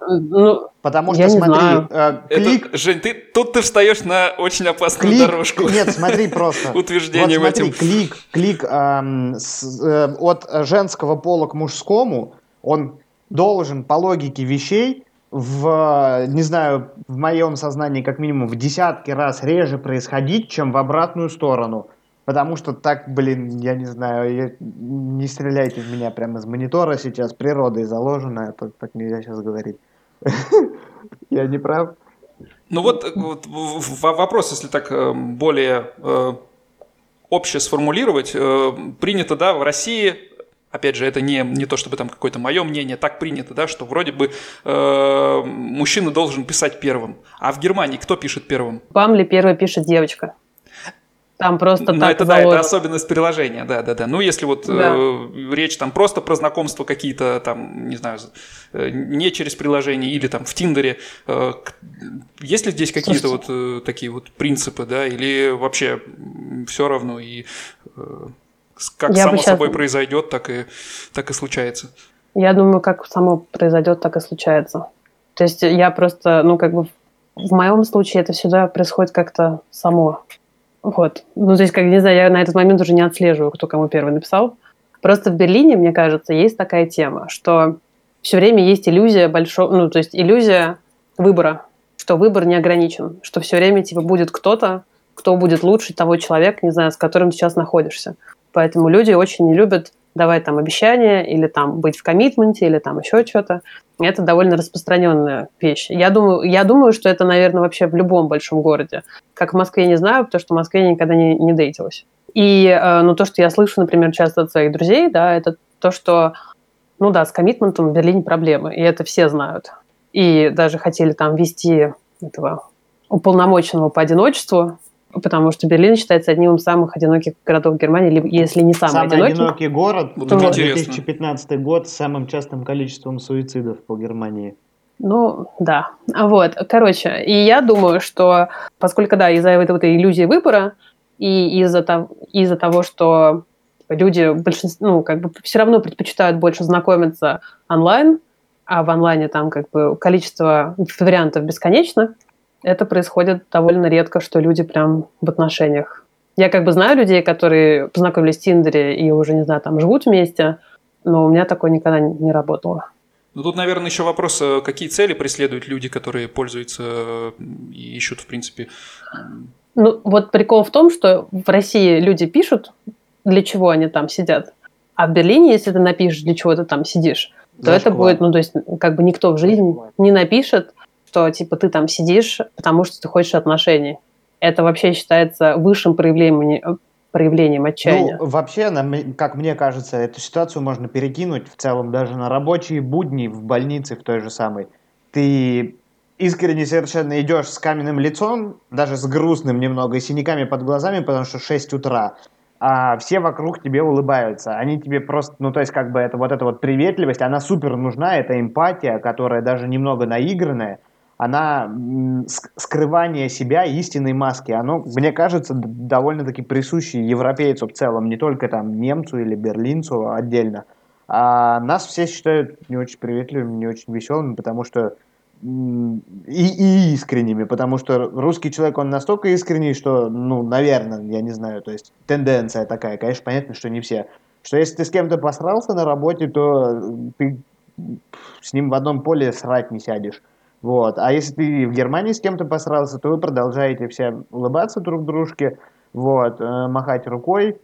Ну, Потому что, смотри, э, клик... Это, Жень, ты, тут ты встаешь на очень опасную клик, дорожку. Нет, смотри просто. Утверждением вот смотри, этим. клик, клик эм, с, э, от женского пола к мужскому, он должен по логике вещей в, не знаю, в моем сознании как минимум в десятки раз реже происходить, чем в обратную сторону. Потому что так, блин, я не знаю, я, не стреляйте в меня прямо из монитора сейчас, природой заложено, это так нельзя сейчас говорить. Я не прав? Ну вот, вот вопрос, если так э, более э, обще сформулировать, э, принято, да, в России опять же, это не, не то чтобы там какое-то мое мнение, так принято, да, что вроде бы э, мужчина должен писать первым. А в Германии кто пишет первым? Вам ли первый пишет девочка? Там просто Ну, это да, это особенность приложения, да, да, да. Ну, если вот да. э, речь там просто про знакомство какие-то там, не знаю, э, не через приложение или там в Тиндере, э, есть ли здесь какие-то вот э, такие вот принципы, да, или вообще все равно и э, как Я само сейчас... собой произойдет, так и, так и случается? Я думаю, как само произойдет, так и случается. То есть я просто, ну, как бы в моем случае это всегда происходит как-то само. Вот. Ну, то есть, как, не знаю, я на этот момент уже не отслеживаю, кто кому первый написал. Просто в Берлине, мне кажется, есть такая тема, что все время есть иллюзия большого, ну, то есть иллюзия выбора, что выбор не ограничен, что все время типа будет кто-то, кто будет лучше того человека, не знаю, с которым ты сейчас находишься. Поэтому люди очень не любят давать там обещания или там быть в коммитменте или там еще что-то. Это довольно распространенная вещь. Я думаю, я думаю, что это, наверное, вообще в любом большом городе. Как в Москве не знаю, потому что в Москве я никогда не, не дейтилась. И э, ну, то, что я слышу, например, часто от своих друзей, да, это то, что, ну да, с коммитментом в Берлине проблемы, и это все знают. И даже хотели там вести этого уполномоченного по одиночеству, потому что Берлин считается одним из самых одиноких городов Германии, либо, если не самый, Самый одинокий. одинокий город, Вот это 2015 год с самым частым количеством суицидов по Германии. Ну, да. А Вот, короче, и я думаю, что поскольку, да, из-за вот этой иллюзии выбора и из-за того, из того, что люди большинство, ну, как бы все равно предпочитают больше знакомиться онлайн, а в онлайне там как бы количество вариантов бесконечно, это происходит довольно редко, что люди прям в отношениях. Я как бы знаю людей, которые познакомились в Тиндере и уже, не знаю, там живут вместе, но у меня такое никогда не работало. Ну, тут, наверное, еще вопрос, э, какие цели преследуют люди, которые пользуются э, и ищут, в принципе. Ну, вот прикол в том, что в России люди пишут, для чего они там сидят. А в Берлине, если ты напишешь, для чего ты там сидишь, то это Зашквар. будет, ну, то есть, как бы никто в жизни не напишет, что, типа, ты там сидишь, потому что ты хочешь отношений. Это вообще считается высшим проявлением, проявлением отчаяния. Ну, вообще, как мне кажется, эту ситуацию можно перекинуть в целом даже на рабочие будни в больнице в той же самой. Ты искренне совершенно идешь с каменным лицом, даже с грустным немного, и синяками под глазами, потому что 6 утра, а все вокруг тебе улыбаются. Они тебе просто, ну, то есть, как бы, это вот эта вот приветливость, она супер нужна, это эмпатия, которая даже немного наигранная, она скрывание себя истинной маски, оно, мне кажется, довольно-таки присуще европейцу в целом, не только там немцу или берлинцу отдельно. А нас все считают не очень приветливыми, не очень веселыми, потому что и, и искренними, потому что русский человек, он настолько искренний, что, ну, наверное, я не знаю, то есть тенденция такая, конечно, понятно, что не все, что если ты с кем-то посрался на работе, то ты с ним в одном поле срать не сядешь. Вот. А если ты в Германии с кем-то посрался, то вы продолжаете все улыбаться друг дружке, вот, э, махать рукой.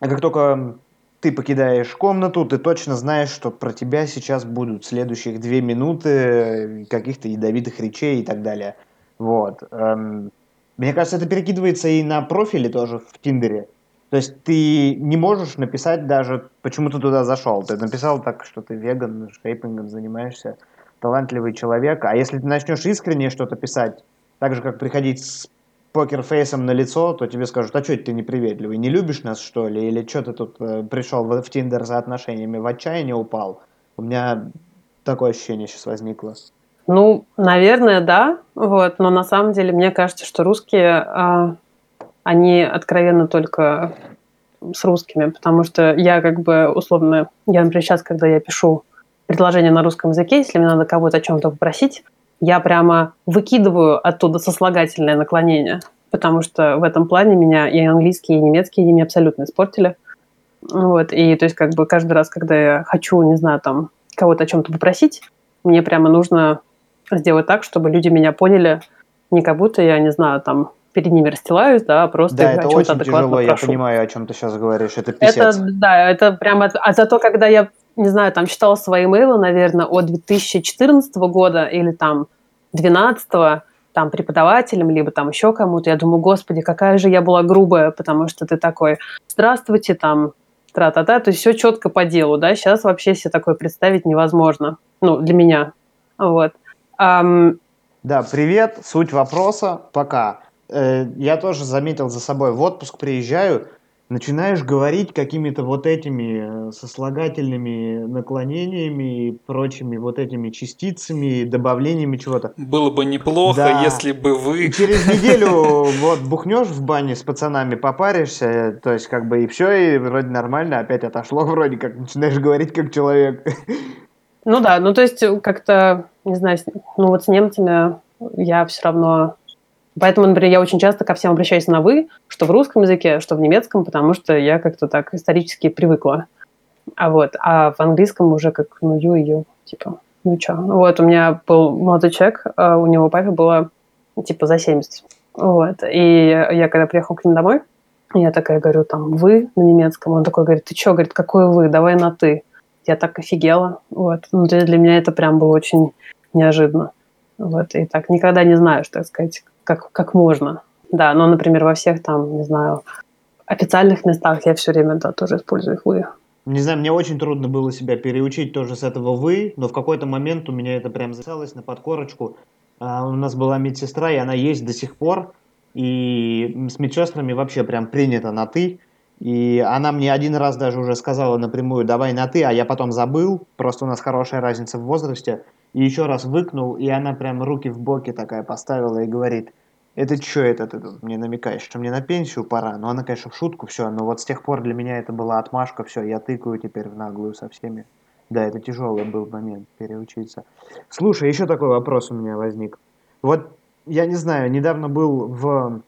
А как только ты покидаешь комнату, ты точно знаешь, что про тебя сейчас будут следующих две минуты э, каких-то ядовитых речей и так далее. Вот. Эм, Мне кажется, это перекидывается и на профили тоже в Тиндере. То есть ты не можешь написать даже, почему ты туда зашел. Ты написал так, что ты веган, шейпингом занимаешься, талантливый человек. А если ты начнешь искренне что-то писать, так же, как приходить с покерфейсом на лицо, то тебе скажут, а что ты неприветливый, не любишь нас, что ли? Или что ты тут э, пришел в, Тиндер за отношениями, в отчаяние упал? У меня такое ощущение сейчас возникло. Ну, наверное, да. Вот, но на самом деле мне кажется, что русские, а, они откровенно только с русскими, потому что я как бы условно, я, например, сейчас, когда я пишу предложение на русском языке, если мне надо кого-то о чем-то попросить, я прямо выкидываю оттуда сослагательное наклонение, потому что в этом плане меня и английский, и немецкий они меня абсолютно испортили. Вот, и то есть как бы каждый раз, когда я хочу, не знаю, там, кого-то о чем-то попросить, мне прямо нужно сделать так, чтобы люди меня поняли, не как будто я, не знаю, там, перед ними расстилаюсь, да, а просто Да, это о чем-то очень адекватно тяжело, я прошу. понимаю, о чем ты сейчас говоришь, это Это, писец. да, это прямо... А зато, когда я, не знаю, там, читала свои имейлы, наверное, от 2014 года или там 2012 там, преподавателям, либо там еще кому-то, я думаю, господи, какая же я была грубая, потому что ты такой, здравствуйте, там, тра-та-та, то есть все четко по делу, да, сейчас вообще себе такое представить невозможно, ну, для меня, вот. Ам, Да, привет, суть вопроса, пока. Э, я тоже заметил за собой, в отпуск приезжаю, начинаешь говорить какими-то вот этими э, сослагательными наклонениями и прочими вот этими частицами, добавлениями чего-то. Было бы неплохо, Да. если бы вы... И через неделю вот бухнешь в бане с пацанами, попаришься, то есть как бы и все, и вроде нормально, опять отошло вроде как, начинаешь говорить как человек. Ну да, ну то есть как-то, не знаю, ну вот с немцами я все равно... Поэтому, например, я очень часто ко всем обращаюсь на «вы», что в русском языке, что в немецком, потому что я как-то так исторически привыкла. А вот, а в английском уже как, ну, ю ю, типа, ну чё. Вот, у меня был молодой человек, а у него папе было, типа, за 70. Вот, и я когда приехала к ним домой, я такая говорю, там, «вы» на немецком, он такой говорит, ты чё, говорит, какой «вы», давай на «ты». Я так офигела, вот. Ну, для меня это прям было очень неожиданно. Вот, и так никогда не знаешь, так сказать, как, как можно. Да, но, например, во всех там, не знаю, официальных местах я все время, да, тоже использую «вы». Не знаю, мне очень трудно было себя переучить тоже с этого «вы», но в какой-то момент у меня это прям записалось на подкорочку. А, у нас была медсестра, и она есть до сих пор. и с медсестрами вообще прям принято на «ты», и она мне один раз даже уже сказала напрямую «давай на «ты», а я потом забыл, просто у нас хорошая разница в возрасте, и еще раз выкнул, и она прям руки в боки такая поставила и говорит «это что это ты мне намекаешь, что мне на пенсию пора?» Ну, она, конечно, в шутку все, но вот с тех пор для меня это была отмашка, все, я тыкаю теперь в наглую со всеми. Да, это тяжелый был момент переучиться. Слушай, еще такой вопрос у меня возник. Вот я не знаю, недавно был в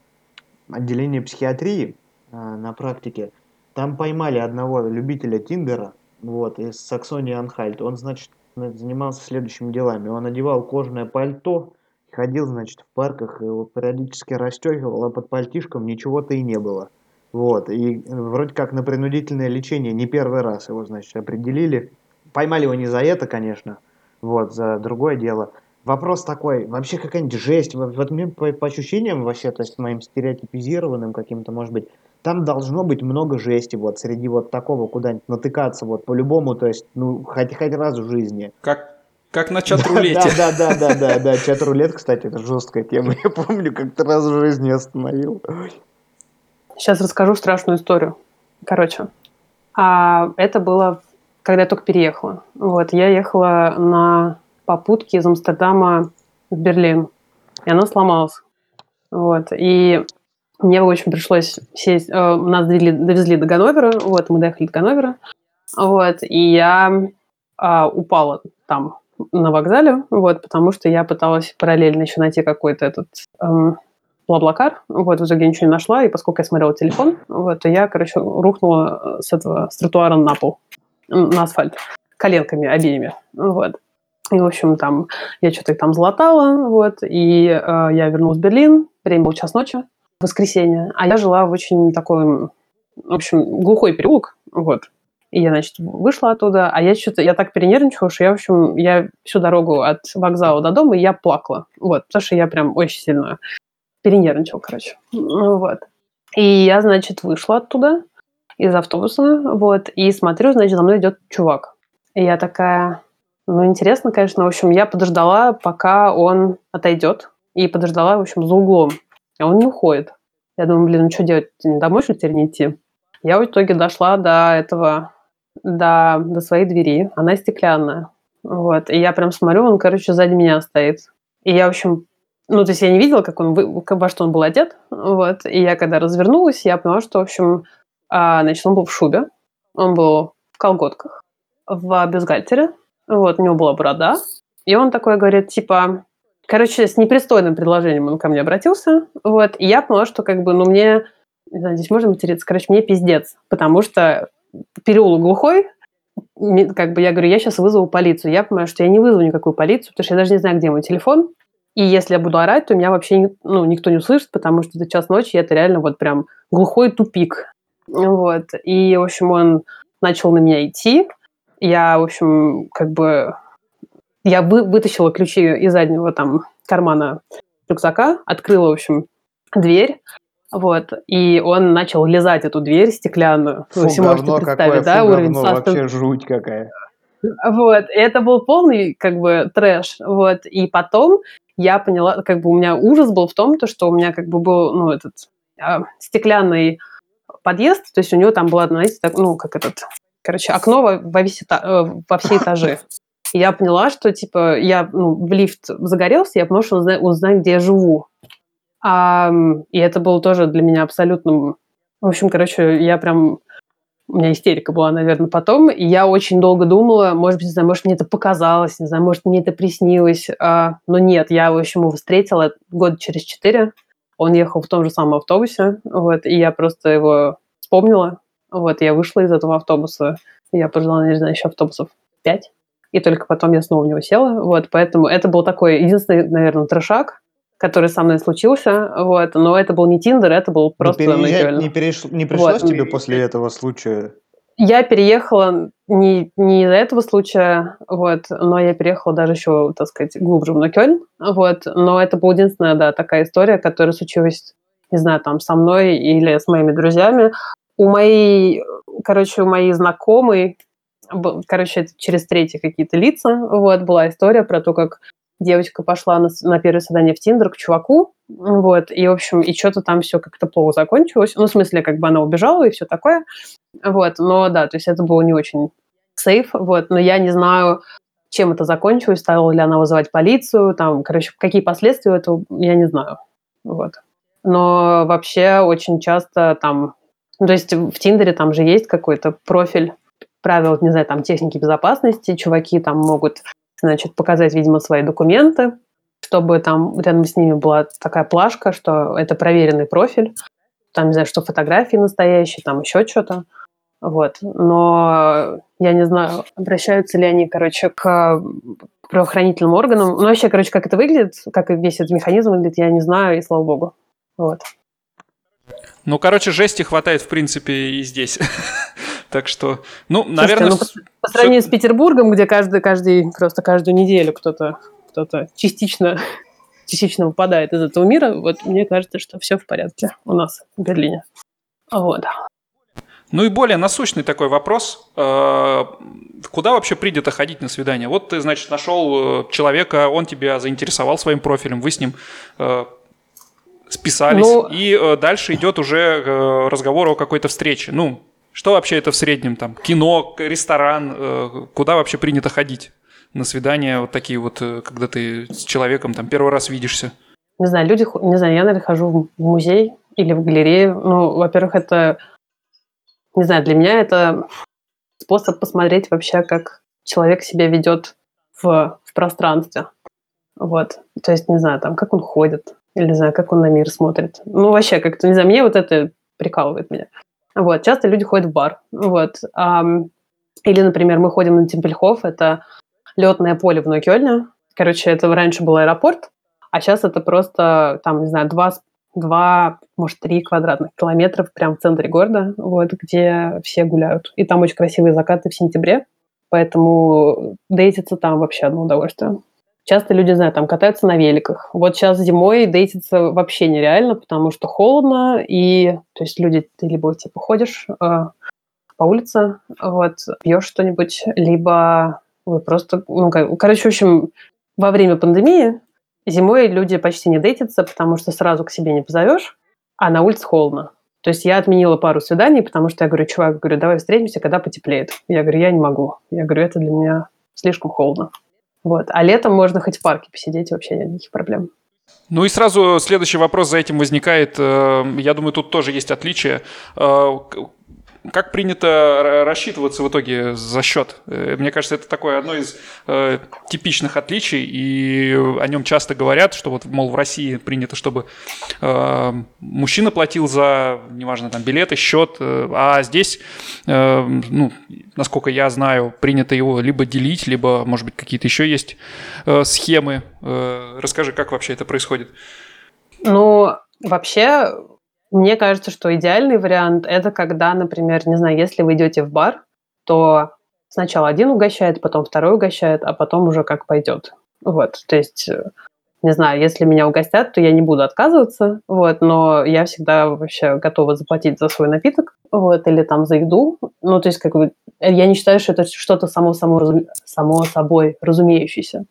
отделении психиатрии на практике. Там поймали одного любителя Тиндера, вот, из Саксонии Анхальт. Он, значит, занимался следующими делами. Он одевал кожаное пальто, ходил, значит, в парках, вот периодически расстегивал, а под пальтишком ничего-то и не было. Вот, и вроде как на принудительное лечение не первый раз его, значит, определили. Поймали его не за это, конечно, вот, за другое дело – вопрос такой, вообще какая-нибудь жесть, вот мне по, по ощущениям вообще, то есть моим стереотипизированным каким-то, может быть, там должно быть много жести вот среди вот такого куда-нибудь натыкаться вот по-любому, то есть, ну, хоть, хоть раз в жизни. Как, как на чат-рулете. Да, да, да, да, да, да, чат-рулет, кстати, это жесткая тема, я помню, как-то раз в жизни остановил. Сейчас расскажу страшную историю. Короче, а это было, когда я только переехала. Вот, я ехала на попутки из Амстердама в Берлин. И она сломалась. Вот. И мне, в общем, пришлось сесть... Э, нас довели, довезли до Ганновера. Вот, мы доехали до Ганновера. Вот. И я э, упала там на вокзале, вот, потому что я пыталась параллельно еще найти какой-то этот эм, Блаблакар, вот, в итоге ничего не нашла, и поскольку я смотрела телефон, вот, то я, короче, рухнула с этого, с тротуара на пол, на асфальт, коленками обеими, вот. И, в общем, там я что-то там залатала, вот, и э, я вернулась в Берлин, время было час ночи, воскресенье, а я жила в очень такой, в общем, глухой переулок, вот, и я, значит, вышла оттуда, а я что-то, я так перенервничала, что я, в общем, я всю дорогу от вокзала до дома, я плакала, вот, потому что я прям очень сильно перенервничала, короче, вот. И я, значит, вышла оттуда, из автобуса, вот, и смотрю, значит, за мной идет чувак. И я такая, ну, интересно, конечно. В общем, я подождала, пока он отойдет. И подождала, в общем, за углом. А он не уходит. Я думаю, блин, ну что делать? Домой, что теперь не идти? Я в итоге дошла до этого, до, до своей двери. Она стеклянная. Вот. И я прям смотрю, он, короче, сзади меня стоит. И я, в общем, ну, то есть я не видела, как он, во что он был одет. Вот. И я, когда развернулась, я поняла, что, в общем, а, значит, он был в шубе, он был в колготках, в бюстгальтере, вот, у него была борода. И он такой говорит, типа, короче, с непристойным предложением он ко мне обратился. Вот, и я поняла, что как бы, ну, мне, не знаю, здесь можно материться, короче, мне пиздец. Потому что переулок глухой, как бы я говорю, я сейчас вызову полицию. Я понимаю, что я не вызову никакую полицию, потому что я даже не знаю, где мой телефон. И если я буду орать, то меня вообще ну, никто не услышит, потому что это час ночи, и это реально вот прям глухой тупик. Вот. И, в общем, он начал на меня идти. Я, в общем, как бы... Я вы, вытащила ключи из заднего там кармана рюкзака, открыла, в общем, дверь, вот, и он начал лизать эту дверь стеклянную. Фу, Вы себе можете представить, какое, да, фу, уровень говно, состав... вообще жуть какая. Вот, и это был полный, как бы, трэш, вот, и потом я поняла, как бы у меня ужас был в том, то, что у меня, как бы, был, ну, этот э, стеклянный подъезд, то есть у него там была, знаете, так, ну, как этот, короче, окно во, во, весь э, во все этажи. Я поняла, что, типа, я, ну, в лифт загорелся, я поняла, он знает где я живу. А, и это было тоже для меня абсолютно... В общем, короче, я прям... У меня истерика была, наверное, потом. И я очень долго думала, может быть, не знаю, может, мне это показалось, не знаю, может, мне это приснилось. А, но нет, я, в общем, его встретила год через четыре. Он ехал в том же самом автобусе, вот, и я просто его вспомнила, вот, я вышла из этого автобуса, я пожила, не знаю, еще автобусов пять, и только потом я снова в него села, вот, поэтому это был такой единственный, наверное, трешак, который со мной случился, вот, но это был не Тиндер, это был просто... Не, переезжать, не, переш... не пришлось вот. тебе после этого случая? Я переехала не, не из-за этого случая, вот, но я переехала даже еще, так сказать, глубже в Нокёльн, вот, но это была единственная, да, такая история, которая случилась, не знаю, там, со мной или с моими друзьями, у моей, короче, у моей знакомой, короче, через третьи какие-то лица, вот, была история про то, как девочка пошла на, на первое свидание в Тиндер к чуваку, вот, и, в общем, и что-то там все как-то плохо закончилось. Ну, в смысле, как бы она убежала и все такое. Вот, но да, то есть это было не очень сейф, вот, но я не знаю, чем это закончилось, стала ли она вызывать полицию, там, короче, какие последствия этого, я не знаю, вот. Но вообще очень часто там, ну, то есть в Тиндере там же есть какой-то профиль правил, не знаю, там, техники безопасности, чуваки там могут, значит, показать, видимо, свои документы, чтобы там рядом с ними была такая плашка, что это проверенный профиль, там, не знаю, что фотографии настоящие, там еще что-то. Вот. Но я не знаю, обращаются ли они, короче, к правоохранительным органам. Ну, вообще, короче, как это выглядит, как весь этот механизм выглядит, я не знаю, и слава богу. Вот. Ну, короче, жести хватает, в принципе, и здесь. так что, ну, наверное... Слушайте, ну, по, по сравнению все... с Петербургом, где каждый, каждый, просто каждую неделю кто-то кто-то частично, частично выпадает из этого мира, вот мне кажется, что все в порядке у нас в Берлине. Вот. Ну и более насущный такой вопрос. Э, куда вообще принято ходить на свидание? Вот ты, значит, нашел э, человека, он тебя заинтересовал своим профилем, вы с ним э, списались, ну, и дальше идет уже разговор о какой-то встрече. Ну, что вообще это в среднем там? Кино, ресторан, куда вообще принято ходить на свидания вот такие вот, когда ты с человеком там первый раз видишься? Не знаю, люди, не знаю, я, наверное, хожу в музей или в галерею. Ну, во-первых, это не знаю, для меня это способ посмотреть вообще, как человек себя ведет в, в пространстве. Вот. То есть, не знаю, там, как он ходит, или, не знаю, как он на мир смотрит. Ну, вообще, как-то, не знаю, мне вот это прикалывает меня. Вот. Часто люди ходят в бар. Вот. или, например, мы ходим на Темпельхоф, это летное поле в Нойкёльне. Короче, это раньше был аэропорт, а сейчас это просто, там, не знаю, два два, может, три квадратных километров прямо в центре города, вот, где все гуляют. И там очень красивые закаты в сентябре, поэтому дейтиться там вообще одно удовольствие. Часто люди, знаю, там катаются на великах. Вот сейчас зимой дейтиться вообще нереально, потому что холодно, и то есть люди, ты либо типа ходишь э, по улице, вот, пьешь что-нибудь, либо вы просто, ну, как, короче, в общем, во время пандемии Зимой люди почти не дейтятся, потому что сразу к себе не позовешь, а на улице холодно. То есть я отменила пару свиданий, потому что я говорю, чувак, говорю, давай встретимся, когда потеплеет. Я говорю, я не могу. Я говорю, это для меня слишком холодно. Вот. А летом можно хоть в парке посидеть, вообще нет никаких проблем. Ну и сразу следующий вопрос за этим возникает. Э, я думаю, тут тоже есть отличие. Как принято рассчитываться в итоге за счет? Э, мне кажется, это такое одно из э, типичных отличий, и о нем часто говорят, что вот, мол, в России принято, чтобы э, мужчина платил за, неважно, там, билеты, счет, э, а здесь, э, ну, насколько я знаю, принято его либо делить, либо, может быть, какие-то еще есть э, схемы. Э, расскажи, как вообще это происходит? Ну, вообще мне кажется, что идеальный вариант – это когда, например, не знаю, если вы идете в бар, то сначала один угощает, потом второй угощает, а потом уже как пойдет. Вот, то есть, э, не знаю, если меня угостят, то я не буду отказываться, вот, но я всегда вообще готова заплатить за свой напиток, вот, или там за еду. Ну, то есть, как бы, я не считаю, что это что-то само, само, само собой разумеющееся.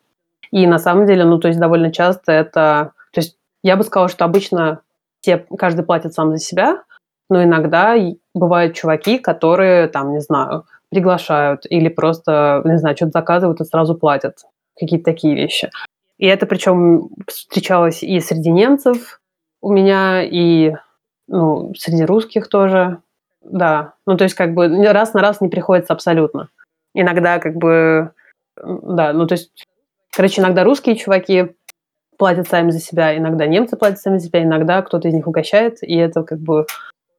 И на самом деле, ну, то есть, довольно часто это... То есть, я бы сказала, что обычно все, каждый платит сам за себя, но иногда бывают чуваки, которые, там, не знаю, приглашают или просто, не знаю, что-то заказывают и сразу платят. Какие-то такие вещи. И это причем встречалось и среди немцев у меня, и ну, среди русских тоже. Да. Ну, то есть, как бы раз на раз не приходится абсолютно. Иногда, как бы, да, ну, то есть, короче, иногда русские чуваки платят сами за себя, иногда немцы платят сами за себя, иногда кто-то из них угощает, и это как бы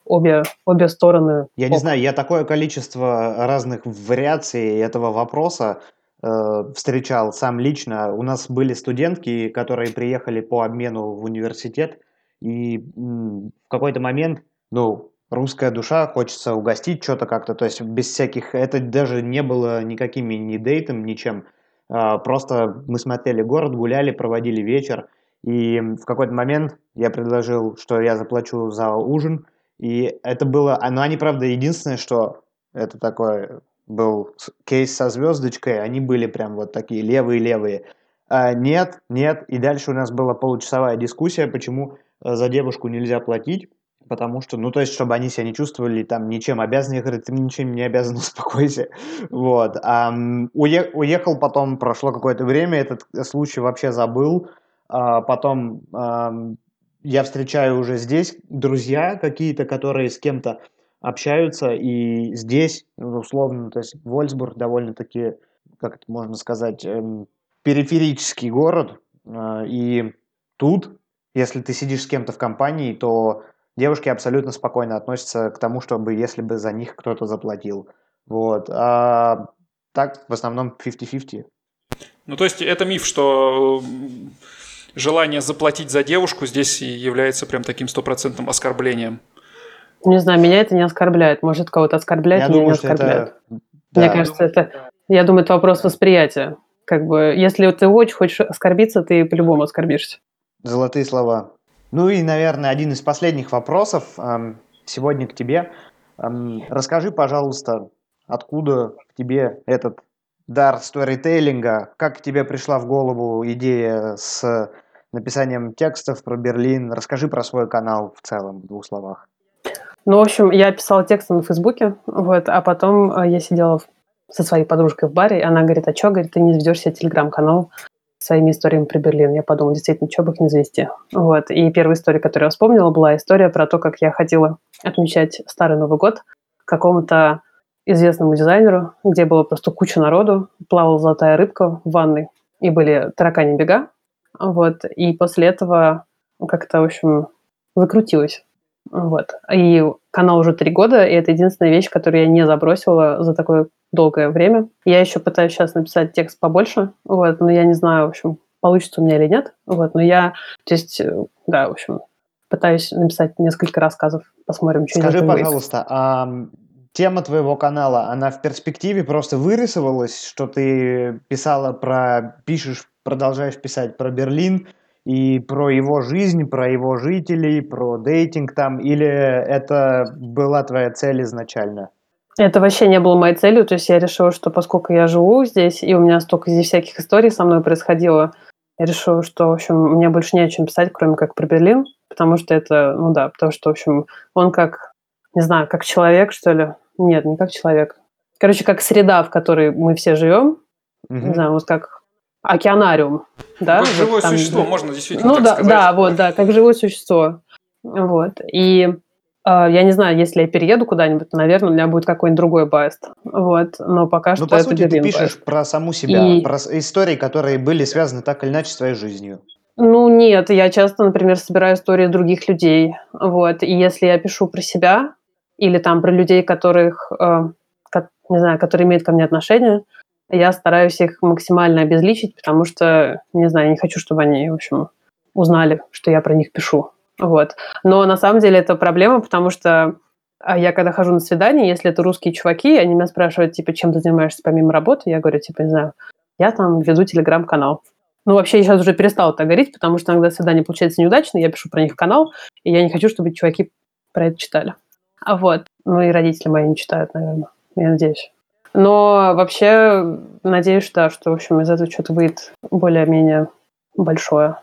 обе, обе стороны. Я ок. не знаю, я такое количество разных вариаций этого вопроса э, встречал сам лично. У нас были студентки, которые приехали по обмену в университет, и м, в какой-то момент, ну, русская душа, хочется угостить что-то как-то, то есть без всяких, это даже не было никакими ни дейтом, ничем. А, просто мы смотрели город, гуляли, проводили вечер. И в какой-то момент я предложил, что я заплачу за ужин. И это было... Но они, правда, единственное, что это такой был кейс со звездочкой, они были прям вот такие левые-левые. А, нет, нет. И дальше у нас была получасовая дискуссия, почему э, за девушку нельзя платить. Потому что, ну, то есть, чтобы они себя не чувствовали там ничем обязаны. Я говорю, ты ничем не обязан, успокойся. Вот. А, уе- уехал потом, прошло какое-то время, этот случай вообще забыл. А, потом а, я встречаю уже здесь друзья какие-то, которые с кем-то общаются, и здесь, ну, условно, то есть Вольсбург довольно-таки, как это можно сказать, эм, периферический город, э, и тут, если ты сидишь с кем-то в компании, то девушки абсолютно спокойно относятся к тому, чтобы если бы за них кто-то заплатил. Вот. А так, в основном 50-50. Ну, то есть это миф, что желание заплатить за девушку здесь является прям таким стопроцентным оскорблением. Не знаю, меня это не оскорбляет. Может, кого-то оскорбляет, я меня думаю, не оскорбляет. Это... Мне да. кажется, это... Я думаю, это вопрос восприятия. Как бы, если ты очень хочешь оскорбиться, ты по-любому оскорбишься. Золотые слова. Ну и, наверное, один из последних вопросов эм, сегодня к тебе. Эм, расскажи, пожалуйста, откуда в тебе этот дар сторителлинга? Как тебе пришла в голову идея с написанием текстов про Берлин? Расскажи про свой канал в целом в двух словах. Ну, в общем, я писала тексты на Фейсбуке, вот, а потом э, я сидела со своей подружкой в баре, и она говорит, а что, говорит, ты не заведешь себе телеграм-канал своими историями про Берлин. Я подумала, действительно, что бы их не завести. Вот. И первая история, которую я вспомнила, была история про то, как я ходила отмечать Старый Новый год какому-то известному дизайнеру, где было просто куча народу, плавала золотая рыбка в ванной, и были таракани бега. Вот. И после этого как-то, в общем, закрутилась. Вот. И канал уже три года, и это единственная вещь, которую я не забросила за такое долгое время. Я еще пытаюсь сейчас написать текст побольше, вот, но я не знаю, в общем, получится у меня или нет. Вот, но я, то есть, э, да, в общем, пытаюсь написать несколько рассказов. Посмотрим, что Скажи, пожалуйста, а тема твоего канала, она в перспективе просто вырисовалась, что ты писала про, пишешь, продолжаешь писать про Берлин, и про его жизнь, про его жителей, про дейтинг там, или это была твоя цель изначально? Это вообще не было моей целью, то есть я решила, что поскольку я живу здесь, и у меня столько здесь всяких историй со мной происходило, я решила, что, в общем, мне больше не о чем писать, кроме как про Берлин, потому что это, ну да, потому что, в общем, он как, не знаю, как человек, что ли? Нет, не как человек. Короче, как среда, в которой мы все живем, mm-hmm. не знаю, вот как океанариум. Да? Как вот живое там, существо, можно действительно ну, так да, сказать. Да, вот, да, как живое существо. Вот. И я не знаю, если я перееду куда-нибудь, то, наверное, у меня будет какой-нибудь другой баест. Вот. Но пока ну, что по это сути, ты пишешь баест. про саму себя, и... про истории, которые были связаны так или иначе с твоей жизнью. Ну, нет, я часто, например, собираю истории других людей. Вот. И если я пишу про себя или там про людей, которых, э, не знаю, которые имеют ко мне отношение, я стараюсь их максимально обезличить, потому что, не знаю, я не хочу, чтобы они, в общем, узнали, что я про них пишу. Вот. Но на самом деле это проблема, потому что а я когда хожу на свидание, если это русские чуваки, они меня спрашивают, типа, чем ты занимаешься помимо работы, я говорю, типа, не знаю, я там веду телеграм-канал. Ну, вообще, я сейчас уже перестала так говорить, потому что иногда свидание получается неудачно, я пишу про них в канал, и я не хочу, чтобы чуваки про это читали. А вот. Ну, и родители мои не читают, наверное. Я надеюсь. Но вообще, надеюсь, да, что, в общем, из этого что-то выйдет более-менее большое.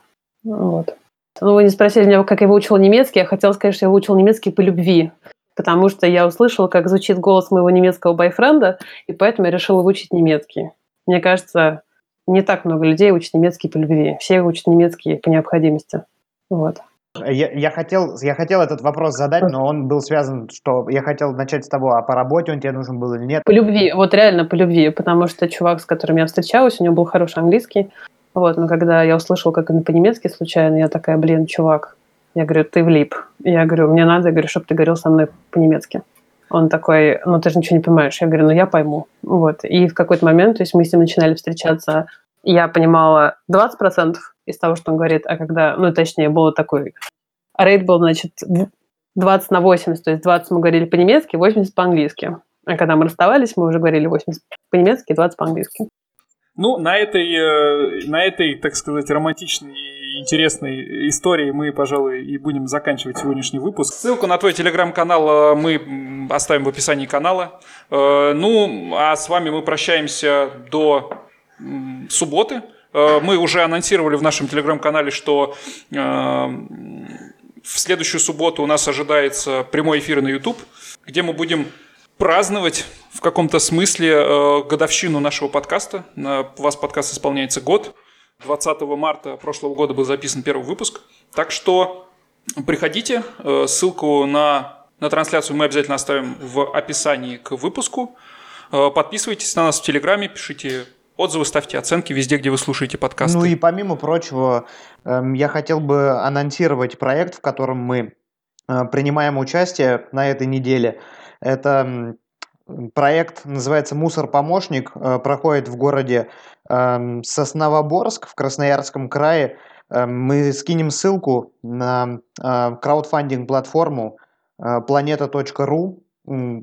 Вот. Ну, вы не спросили меня, как я выучила немецкий. Я хотела сказать, что я выучила немецкий по любви. Потому что я услышала, как звучит голос моего немецкого бойфренда, и поэтому я решила выучить немецкий. Мне кажется, не так много людей учат немецкий по любви. Все учат немецкий по необходимости. Вот. Я, я, хотел, я хотел этот вопрос задать, но он был связан, что я хотел начать с того, а по работе он тебе нужен был или нет? По любви, вот реально по любви, потому что чувак, с которым я встречалась, у него был хороший английский, вот, но когда я услышала, как он по-немецки случайно, я такая, блин, чувак, я говорю, ты влип. Я говорю, мне надо, я говорю, чтобы ты говорил со мной по-немецки. Он такой, ну ты же ничего не понимаешь. Я говорю, ну я пойму. Вот. И в какой-то момент, то есть мы с ним начинали встречаться, я понимала 20%, из того, что он говорит, а когда, ну, точнее, было такой, рейд был, значит, 20 на 80, то есть 20 мы говорили по-немецки, 80 по-английски. А когда мы расставались, мы уже говорили 80 по-немецки, 20 по-английски. Ну, на этой, э, на этой, так сказать, романтичной и интересной истории мы, пожалуй, и будем заканчивать сегодняшний выпуск. Ссылку на твой телеграм-канал э, мы оставим в описании канала. Э, ну, а с вами мы прощаемся до субботы. Мы уже анонсировали в нашем телеграм-канале, что в следующую субботу у нас ожидается прямой эфир на YouTube, где мы будем праздновать в каком-то смысле э, годовщину нашего подкаста. У вас подкаст исполняется год. 20 марта прошлого года был записан первый выпуск. Так что приходите. Ссылку на, на трансляцию мы обязательно оставим в описании к выпуску. Подписывайтесь на нас в Телеграме, пишите Отзывы ставьте, оценки везде, где вы слушаете подкасты. Ну и помимо прочего, эм, я хотел бы анонсировать проект, в котором мы э, принимаем участие на этой неделе. Это проект называется «Мусор-помощник», э, проходит в городе эм, Сосновоборск в Красноярском крае. Эм, мы скинем ссылку на э, краудфандинг-платформу planeta.ru.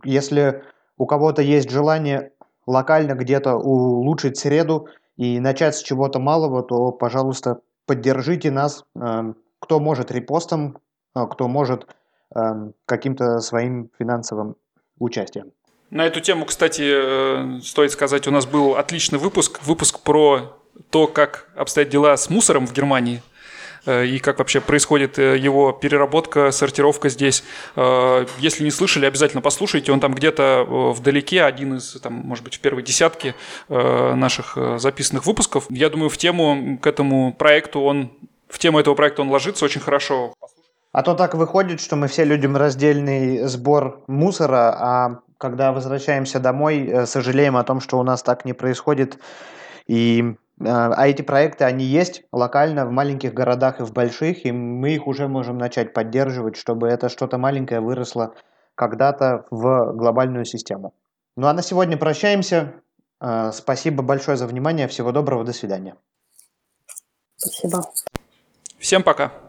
Если у кого-то есть желание локально где-то улучшить среду и начать с чего-то малого, то, пожалуйста, поддержите нас, эм, кто может репостом, кто может каким-то своим финансовым участием. На эту тему, кстати, э, стоит сказать, у нас был отличный выпуск, выпуск про то, как обстоят дела с мусором в Германии – Э, и как вообще происходит э, его переработка, сортировка здесь. Если не слышали, обязательно послушайте. Он там где-то вдалеке, один из, там, может быть, в первой десятке наших записанных выпусков. Я думаю, в тему к этому проекту он, в тему этого проекта он ложится очень хорошо. А то так выходит, что мы все любим раздельный сбор мусора, а когда возвращаемся домой, сожалеем о том, что у нас так не происходит. И а, а эти проекты, они есть локально в маленьких городах и в больших, и мы их уже можем начать поддерживать, чтобы это что-то маленькое выросло когда-то в глобальную систему. Ну а на сегодня прощаемся. А, спасибо большое за внимание. Всего доброго. До свидания. Спасибо. Всем пока.